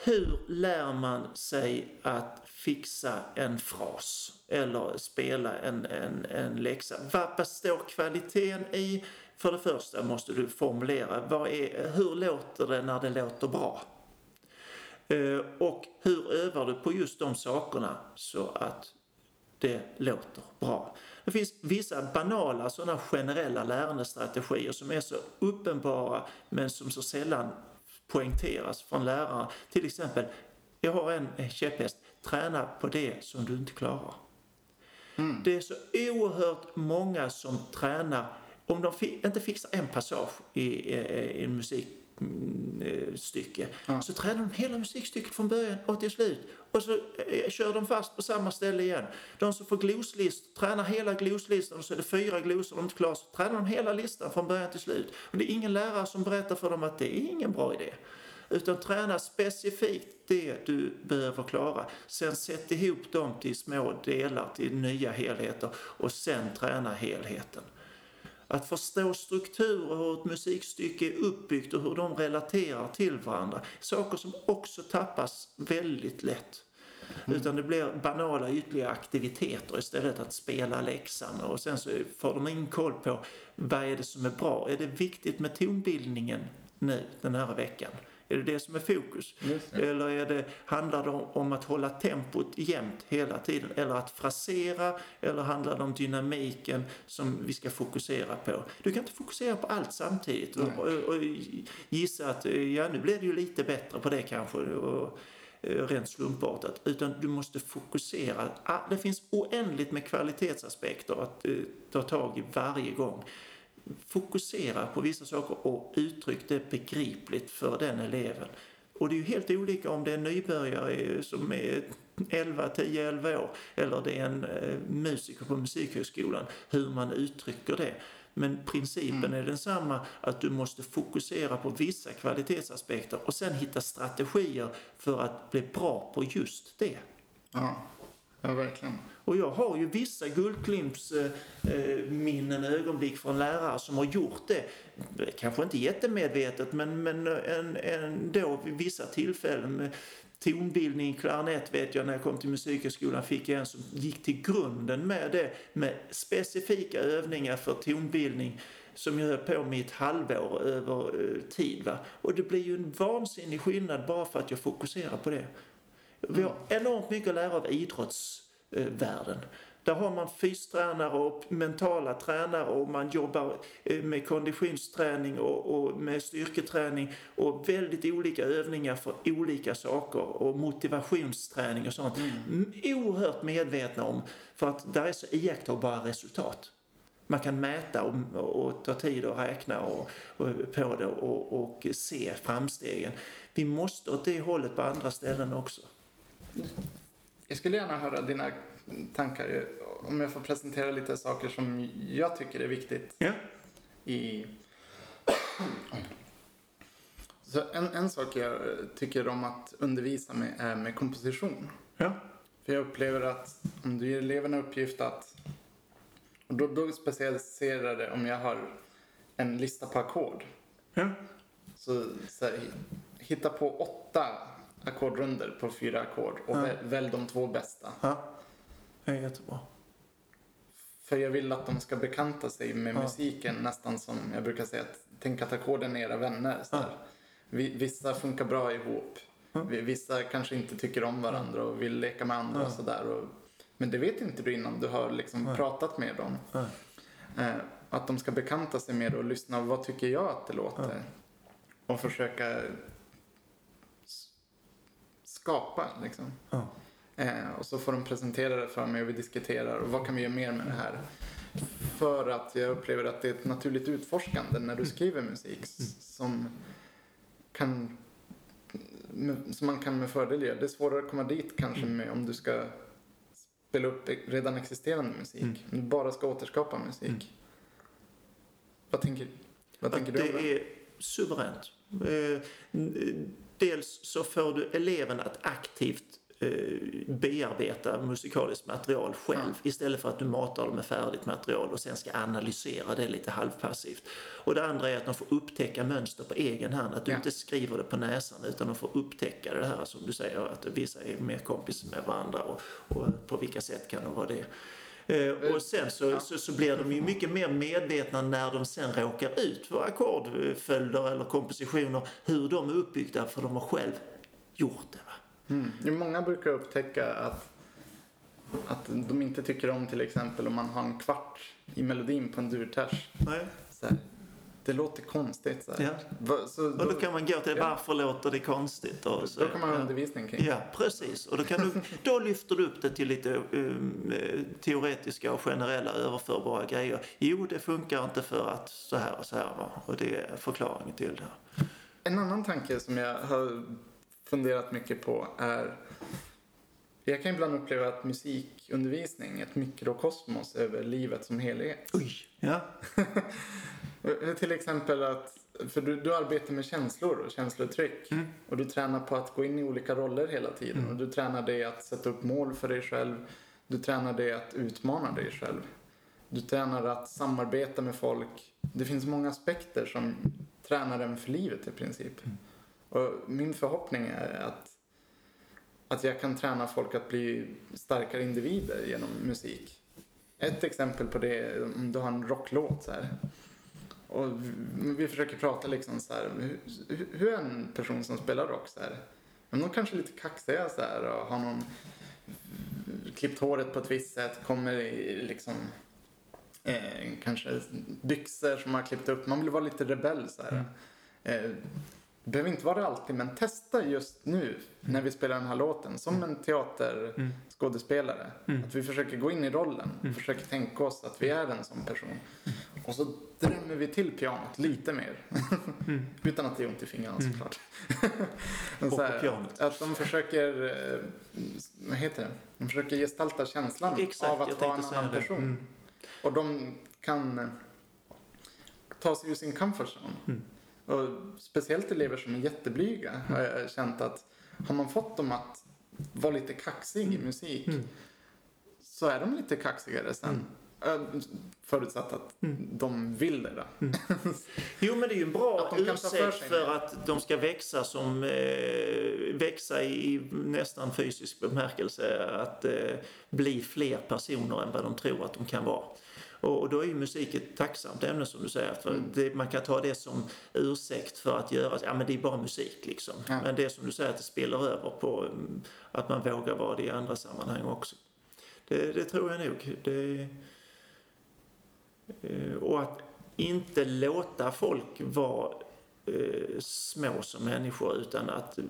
Hur lär man sig att fixa en fras eller spela en, en, en läxa? Vad består kvaliteten i? För det första måste du formulera vad är, hur låter det när det låter bra? Eh, och hur övar du på just de sakerna så att det låter bra. Det finns vissa banala sådana generella lärandestrategier som är så uppenbara men som så sällan poängteras från lärare. Till exempel, jag har en käpphäst, träna på det som du inte klarar. Det är så oerhört många som tränar, om de inte fixar en passage i, i, i en musikstycke, så tränar de hela musikstycket från början och till slut. Och så eh, kör de fast på samma ställe igen. De som får gloslist tränar hela gloslistan och så är det fyra glosor de inte klarar, så tränar de hela listan från början till slut. Och det är ingen lärare som berättar för dem att det är ingen bra idé. Utan träna specifikt det du behöver klara. Sen sätt ihop dem till små delar, till nya helheter och sen träna helheten. Att förstå strukturer, hur ett musikstycke är uppbyggt och hur de relaterar till varandra. Saker som också tappas väldigt lätt. Utan det blir banala ytliga aktiviteter istället att spela läxan och sen så får de in koll på vad är det som är bra. Är det viktigt med tonbildningen nu den här veckan? Är det det som är fokus? Det. Eller är det, handlar det om, att hålla tempot jämnt hela tiden? Eller att frasera? Eller handlar det om dynamiken som vi ska fokusera på? Du kan inte fokusera på allt samtidigt och, och, och gissa att ja, nu blir det ju lite bättre på det kanske. Och, eh, rent slumpartat. Utan du måste fokusera. Ah, Det finns oändligt med kvalitetsaspekter att eh, ta tag i varje gång fokusera på vissa saker och uttryck det begripligt för den eleven. Och det är ju helt olika om det är en nybörjare som är 11, 10, 11 år eller det är en eh, musiker på Musikhögskolan, hur man uttrycker det. Men principen är densamma, att du måste fokusera på vissa kvalitetsaspekter och sen hitta strategier för att bli bra på just det. Ja, ja verkligen. Och jag har ju vissa guldklimpsminnen, eh, eh, ögonblick från lärare som har gjort det. Kanske inte jättemedvetet, men, men eh, en, ändå vid vissa tillfällen. Med tonbildning, klarinett vet jag när jag kom till Musikhögskolan fick jag en som gick till grunden med det. Med specifika övningar för tonbildning som jag höll på med i ett halvår över eh, tid. Va? Och det blir ju en vansinnig skillnad bara för att jag fokuserar på det. Vi har enormt mycket att lära av idrottsvärlden. Där har man fystränare och mentala tränare och man jobbar eh, med konditionsträning och, och med styrketräning och väldigt olika övningar för olika saker och motivationsträning och sånt. Mm. Oerhört medvetna om för att där är så iakttagbara resultat. Man kan mäta och, och ta tid och räkna och, och, på det och, och se framstegen. Vi måste åt det hållet på andra ställen också. Jag skulle gärna höra dina tankar om jag får presentera lite saker som jag tycker är viktigt Ja. i... Så en, en sak jag tycker om att undervisa med är med komposition. Ja. För jag upplever att om du ger eleverna uppgift att... Och då, då specialiserar det om jag har en lista på ackord. Ja. Så, så här, hitta på åtta ackordrunder på fyra ackord och Ja. väl, välj de två bästa. ja. Det är jättebra. För jag vill att de ska bekanta sig med Ja. musiken nästan som jag brukar säga att tänk att ackorden är era vänner. Så här. Vi- Vissa funkar bra ihop. Vissa kanske inte tycker om varandra och vill leka med andra och sådär. Men det vet inte du innan du har liksom pratat med dem. Eh, att de ska bekanta sig med det och lyssna. Vad tycker jag att det låter? Och försöka skapa liksom. Ja. Eh, och så får de presentera det för mig och vi diskuterar och vad kan vi göra mer med det här? För att jag upplever att det är ett naturligt utforskande när du skriver musik s- som kan som man kan med fördel göra. Det är svårare att komma dit kanske med om du ska spela upp e- redan existerande musik. Mm. Du bara ska återskapa musik. Mm. Vad tänker, vad tänker du om det? det är suveränt. Dels så får du eleven att aktivt eh, bearbeta musikaliskt material själv Ja. istället för att du matar dem med färdigt material och sen ska analysera det lite halvpassivt. Och det andra är att de får upptäcka mönster på egen hand, att du Ja. inte skriver det på näsan utan de får upptäcka det här som du säger att vissa är mer kompis med varandra och, och på vilka sätt kan de vara det. Eh, och sen så, så, så blir de ju mycket mer medvetna när de sen råkar ut för ackordföljder eller kompositioner, hur de är uppbyggda för de har själv gjort det. Va? Mm. Många brukar upptäcka att, att de inte tycker om till exempel om man har en kvart i melodin på en durters. Det låter konstigt. Så. Ja. Så Och då kan man gå till Ja. varför låter det konstigt? Och så, då kan man ha undervisning kring Ja, precis. Och då, kan du, då lyfter du upp det till lite um, eh, teoretiska och generella överförbara grejer. Jo, det funkar inte för att så här och så här. Och det är förklaringen till det. En annan tanke som jag har funderat mycket på är jag kan ibland uppleva att musikundervisning ett mikrokosmos över livet som helhet. Oj! Ja, Till exempel att, för du, du arbetar med känslor och känslouttryck Mm. och du tränar på att gå in i olika roller hela tiden och du tränar dig att sätta upp mål för dig själv. Du tränar dig att utmana dig själv. Du tränar att samarbeta med folk. Det finns många aspekter som tränar en för livet i princip. Och min förhoppning är att, att jag kan träna folk att bli starkare individer genom musik. Ett exempel på det är om du har en rocklåt så här. Och vi, försöker prata liksom så här, hur, hur är en person som spelar rock så här? Men de kanske är lite kaxiga så här och har någon klippt håret på ett visst sätt, kommer i liksom eh, kanske byxor som man har klippt upp. Man vill vara lite rebell så här. Eh, det behöver inte vara det alltid, men testa just nu när vi spelar den här låten som en teaterskådespelare. Att vi försöker gå in i rollen, försöker tänka oss att vi är en sån person. Och så drämmer vi till pianot lite mer. Utan att det är ont i fingrarna såklart. Men så här. Att de försöker, eh, vad heter det? De försöker gestalta känslan Exakt, av att vara en annan person. Mm. Och de kan eh, ta sig ur sin comfort zone. Mm. Och speciellt elever som är jätteblyga har jag känt att har man fått dem att vara lite kaxig i musik Mm. så är de lite kaxigare sen. Ö, Förutsatt att de vill det då. Jo, men det är ju en bra för ursäkt för mer. att de ska växa som eh, växa i nästan fysisk bemärkelse. Att eh, bli fler personer än vad de tror att de kan vara. Och, och då är ju musik ett tacksamt ämne som du säger. För det, man kan ta det som ursäkt för att göra, ja men det är bara musik liksom. Ja. Men det är som du säger att det spiller över på mm, att man vågar vara det i andra sammanhang också. Det, det tror jag nog. Det, Och att inte låta folk vara eh, små som människor utan att eh,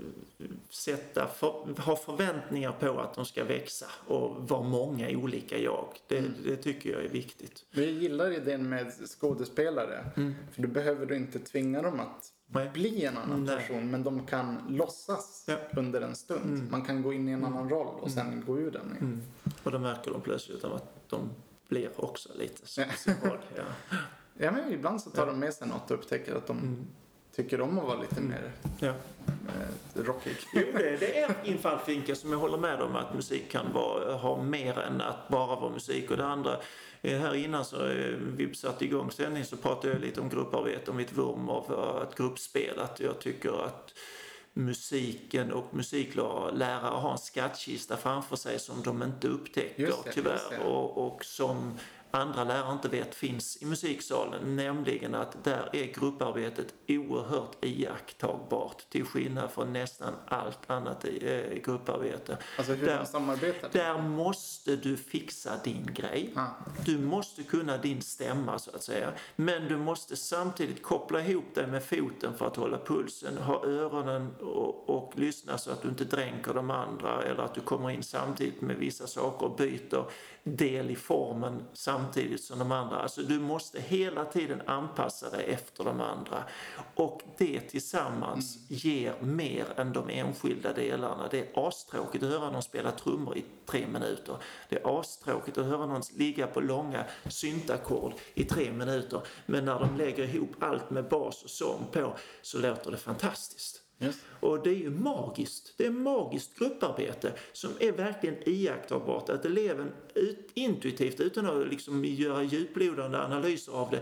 sätta för, ha förväntningar på att de ska växa och vara många olika jag. Det, det tycker jag är viktigt. Men jag gillar idén med skådespelare. För då behöver du inte tvinga dem att Nej. bli en annan Nej. person. Men de kan låtsas Ja. under en stund. Man kan gå in i en annan roll och sen gå ur den. igen. Och då märker de plötsligt att de blir också lite som Ja. roll. Ja. Ja, men ibland så tar de med sig något och upptäcker att de tycker om att vara lite mer Ja. eh, rockig. Jo, det, det är en infallsvinkel som jag håller med om att musik kan vara, ha mer än att bara vara musik. Och det andra, eh, här innan så eh, vi satte igång sändningen så pratade jag lite om grupparbete, om mitt vurm av ett gruppspel. Att jag tycker att musiken och musiklärare har en skattkista framför sig som de inte upptäcker det, tyvärr. Och, och som andra lärare inte vet finns i musiksalen. Nämligen att där är grupparbetet oerhört iakttagbart till skillnad från nästan allt annat i eh, grupparbete. Alltså hur Där- de samarbetar. Där måste du fixa din grej. Ja. Du måste kunna din stämma så att säga. Men du måste samtidigt koppla ihop dig med foten för att hålla pulsen, ha öronen och, och lyssna så att du inte dränker de andra eller att du kommer in samtidigt med vissa saker och byter del i formen samtidigt som de andra. Alltså du måste hela tiden anpassa dig efter de andra. Och det tillsammans ger mer än de enskilda delarna. Det är astråkigt att höra någon spela trummor i tre minuter. Det är astråkigt att höra någon ligga på långa syntackord i tre minuter. Men när de lägger ihop allt med bas och sång på så låter det fantastiskt. Yes. Och det är ju magiskt. Det är magiskt grupparbete som är verkligen iakttagbart. Att eleven ut, intuitivt, utan att liksom göra djuplodande analyser av det,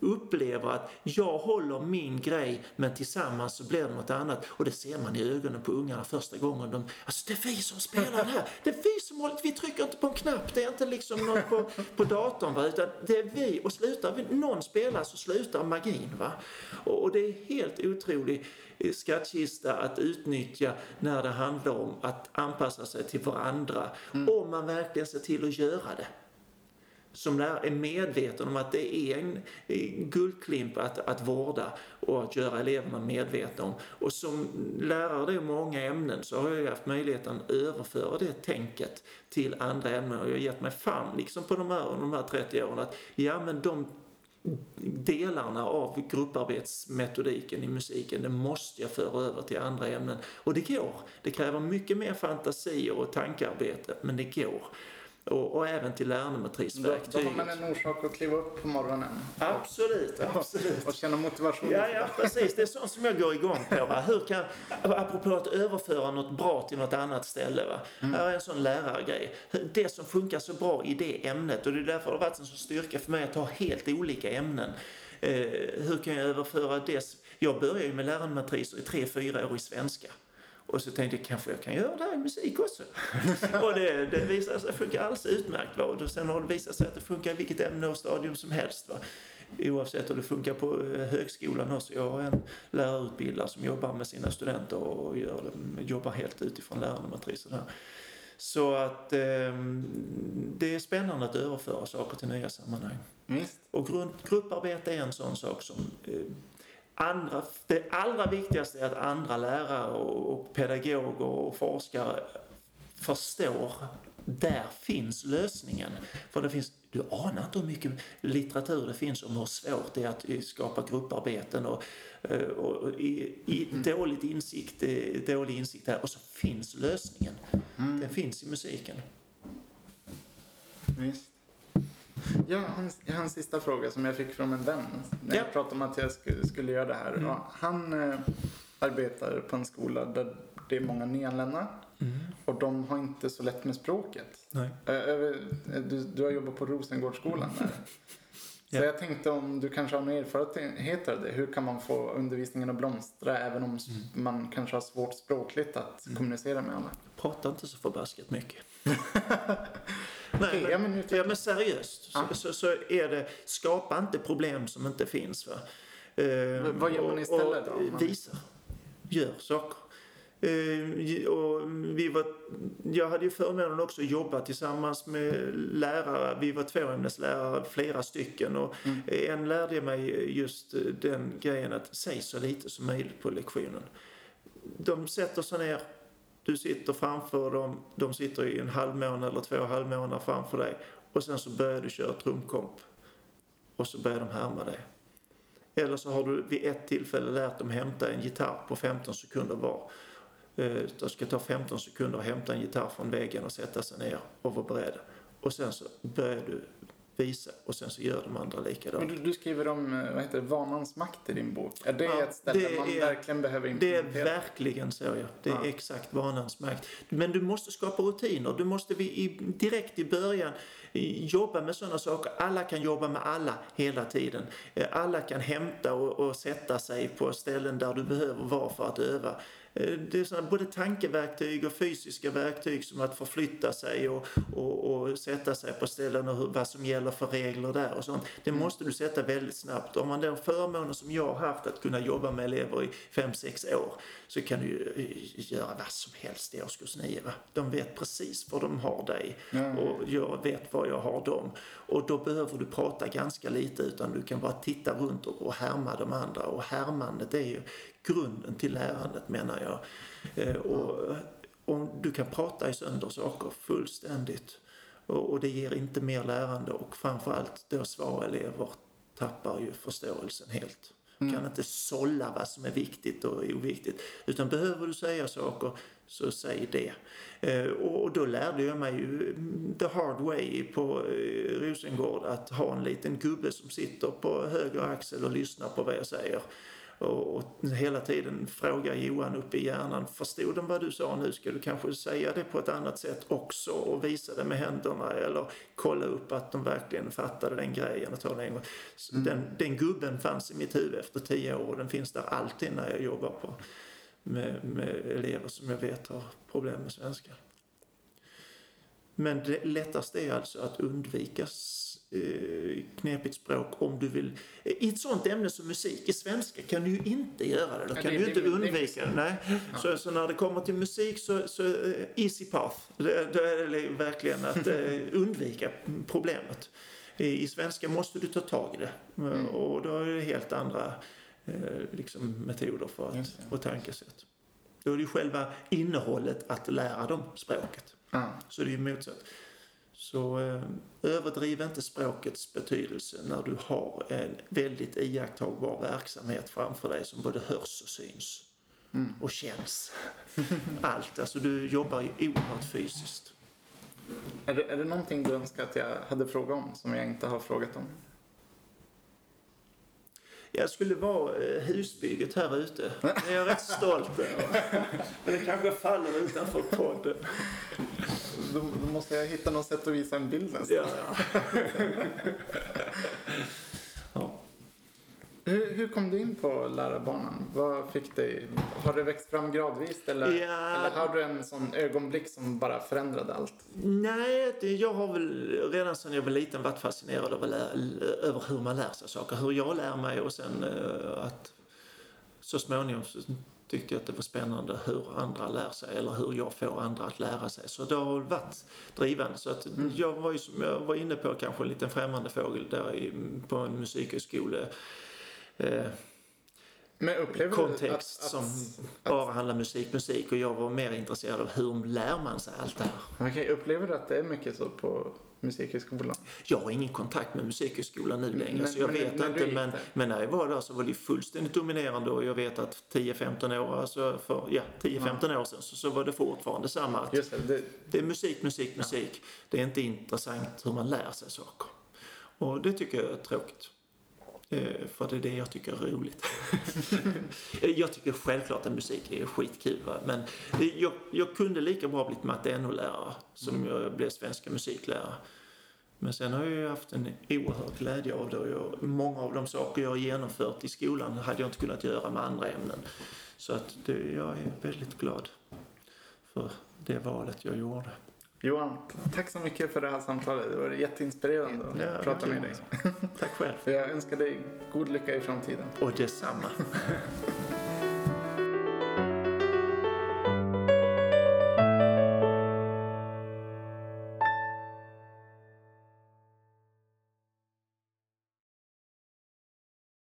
upplever att jag håller min grej men tillsammans så blir det något annat. Och det ser man i ögonen på ungarna första gången de, alltså det är vi som spelar här. Det är vi som håller, vi trycker inte på en knapp. Det är inte liksom något på, på datorn va? utan det är vi. Och slutar vi, någon spelar så slutar magin. Va? Och, och det är helt otroligt skattkista att utnyttja när det handlar om att anpassa sig till varandra. Om man verkligen ser till att göra det. Som är medveten om att det är en guldklimp att, att vårda och att göra eleverna medvetna om. Och som lärare i många ämnen så har jag haft möjligheten att överföra det tänket till andra ämnen och jag har gett mig fan liksom på de här, de här 30 åren att ja men de delarna av grupparbetsmetodiken i musiken, det måste jag föra över till andra ämnen. Och det går. Det kräver mycket mer fantasier och tankearbete, men det går. Och, och även till Då, lärnometrisverktyget. då har man en orsak att kliva upp på morgonen. Absolut, absolut. Och känna motivation. Ja, ja, precis. Det är sånt som jag går igång på. Va? Hur kan, apropå att överföra något bra till något annat ställe. Va? Här är en sån lärargrej. Det som funkar så bra i det ämnet och det är därför det har varit en sån styrka för mig att ha helt olika ämnen. Eh, hur kan jag överföra det? Jag började ju med lärarmatriser i tre, fyra år i svenska. Och så tänkte jag kanske jag kan göra det här i musik också. och det, det visade sig funka alldeles utmärkt. Va? Och sen har det visat sig att det funkar i vilket ämne och stadium som helst. Va? Oavsett om det funkar på eh, högskolan också. Jag har en lärarutbildare som jobbar med sina studenter och gör det, jobbar helt utifrån lärarmatriser där. Så att eh, det är spännande att överföra saker till nya sammanhang. Visst. Och grund, grupparbete är en sån sak som eh, andra, det allra viktigaste är att andra lärare och, pedagoger och forskare förstår där finns lösningen. För det finns, du anar inte hur mycket litteratur det finns om hur svårt det är att skapa grupparbeten och, eh, och, och i, i dåligt insikt, eh, dålig insikt där. Och så finns lösningen. Den finns i musiken. Visst. Ja, har en sista fråga som jag fick från en vän. När Ja. jag pratade om att jag skulle, skulle göra det här. Ja, han eh, arbetar på en skola där det är många nyanlända. Och de har inte så lätt med språket. Nej. Eh, eh, Du, du har jobbat på Rosengårdsskolan där. Så Ja. jag tänkte om du kanske har någon erfarenhet av det. Hur kan man få undervisningen att blomstra även om s- man kanske har svårt språkligt att kommunicera med alla? Prata inte så förbaskat mycket. Nej, Okej, ja, men ja, men seriöst Ja. så, så, är det, skapa inte problem som inte finns. Va? Eh, vad gör man istället då, om man- Visa. Gör saker. Eh, och vi var, jag hade ju förmånen också att jobba tillsammans med lärare. Vi var tvåämneslärare, flera stycken. Och Mm. En lärde mig just den grejen att säg så lite som möjligt på lektionen. De sätter sig ner, du sitter framför dem, de sitter i en halvmånad eller två halvmånader framför dig och sen så börjar du köra trumkomp och så börjar de härma dig. Eller så har du vid ett tillfälle lärt dem hämta en gitarr på 15 sekunder var. Eh, det ska ta 15 sekunder att hämta en gitarr från väggen och sätta sig ner och vara beredd. Och sen så börjar du visa och sen så gör de andra likadant. Men du, du skriver om eh, vad heter det, vanans makt i din bok. Är det Ja, ett ställe det man är- verkligen behöver Det är implementera? verkligen så, ja. Det är Ja. exakt vanans makt. Men du måste skapa rutiner. Du måste vi i, direkt i början i, jobba med sådana saker. Alla kan jobba med alla hela tiden. Eh, Alla kan hämta och, och sätta sig på ställen där du behöver vara för att öva. Eh, Det är sådana, både tankeverktyg och fysiska verktyg som att förflytta sig och, och, och sätta sig på ställen och hur, vad som gäller för regler där och sånt. Det måste du sätta väldigt snabbt. Om man den förmånen som jag har haft att kunna jobba med elever i 5-6 år så kan du ju eh, göra vad som helst i årskurs 9. Va? De vet precis var de har dig Ja. och jag vet var jag har dem. Och då behöver du prata ganska lite utan du kan bara titta runt och, och härma de andra. Och härmandet är ju grunden till lärandet menar jag. Eh, och, och du kan prata i sönder saker fullständigt. Och, det ger inte mer lärande och framförallt då svaga elever tappar ju förståelsen helt. Kan inte sålla vad som är viktigt och oviktigt. Utan behöver du säga saker så säg det. Eh, och, då lärde jag mig ju mm, the hard way på eh, Rosengård att ha en liten gubbe som sitter på höger axel och lyssnar på vad jag säger. Och, och hela tiden fråga Johan upp i hjärnan. Förstod de vad du sa nu? Ska du kanske säga det på ett annat sätt också och visa det med händerna eller kolla upp att de verkligen fattade den grejen och ta den en gång. Mm. Den, den gubben fanns i mitt huvud efter tio år och den finns där alltid när jag jobbar på med, med elever som jag vet har problem med svenska. Men det lättaste är alltså att undvika knepigt språk om du vill. I ett sånt ämne som musik, i svenska kan du ju inte göra det. Då kan det, du inte det, undvika det. Nej. Ja. Så, så, när det kommer till musik så, så uh, easy path. Då är det verkligen att uh, undvika problemet. I, I, svenska måste du ta tag i det. Mm. Och då är det helt andra liksom, metoder för att, och tankesätt. Då är det ju själva innehållet att lära dem språket. Mm. Så det är ju motsatt. Så eh, överdriv inte språkets betydelse när du har en väldigt iakttagbar verksamhet framför dig som både hörs och syns. Mm. Och känns. Allt. Alltså du jobbar ju oerhört fysiskt. Är det, är det någonting du önskar att jag hade frågat om som jag inte har frågat om? Jag skulle vara eh, husbygget här ute. Det är jag rätt stolt över. Men det kanske faller utanför podden. Då, då, måste jag hitta något sätt att visa en bild nästan. Ja, ja. Hur, hur, kom du in på lärarbanan? Vad fick dig? Har det växt fram gradvis eller, ja. eller har du en sån ögonblick som bara förändrade allt? Nej, det, jag har väl redan sedan jag var liten varit fascinerad över, hur man lär sig saker. Hur jag lär mig och sen uh, att så småningom så tyckte jag att det var spännande hur andra lär sig eller hur jag får andra att lära sig. Så det har varit drivande. Så att mm. jag var ju som jag var inne på kanske en liten främmande fågel där i, på en musikhögskola. Eh, men upplever kontext att, att, som att, bara handlar musik, musik och jag var mer intresserad av hur lär man sig allt det här. Okay, upplever du att det är mycket så på Musikhögskolan? Jag har ingen kontakt med Musikhögskolan nu längre men, så jag men, vet men, inte. Men, men när jag var där så var det fullständigt dominerande och jag vet att 10-15 år, alltså för, ja, 10-15 ja. år sedan så, så var det fortfarande samma. Att det, det, det, är musik, musik, musik. Ja. Det är inte intressant hur man lär sig saker. Och det tycker jag är tråkigt. Eh, för det är det jag tycker är roligt. jag tycker självklart att musik är skitkul. Va? Men jag, jag kunde lika bra blivit matte NO-lärare som mm. jag blev svenska musiklärare. Men sen har jag ju haft en oerhörd glädje av det jag, många av de saker jag har genomfört i skolan hade jag inte kunnat göra med andra ämnen. Så att det, jag är väldigt glad för det valet jag gjorde. Johan, tack så mycket för det här samtalet. Det var jätteinspirerande att ja, prata med dig. Tack själv. Jag önskar dig god lycka i framtiden. Och detsamma.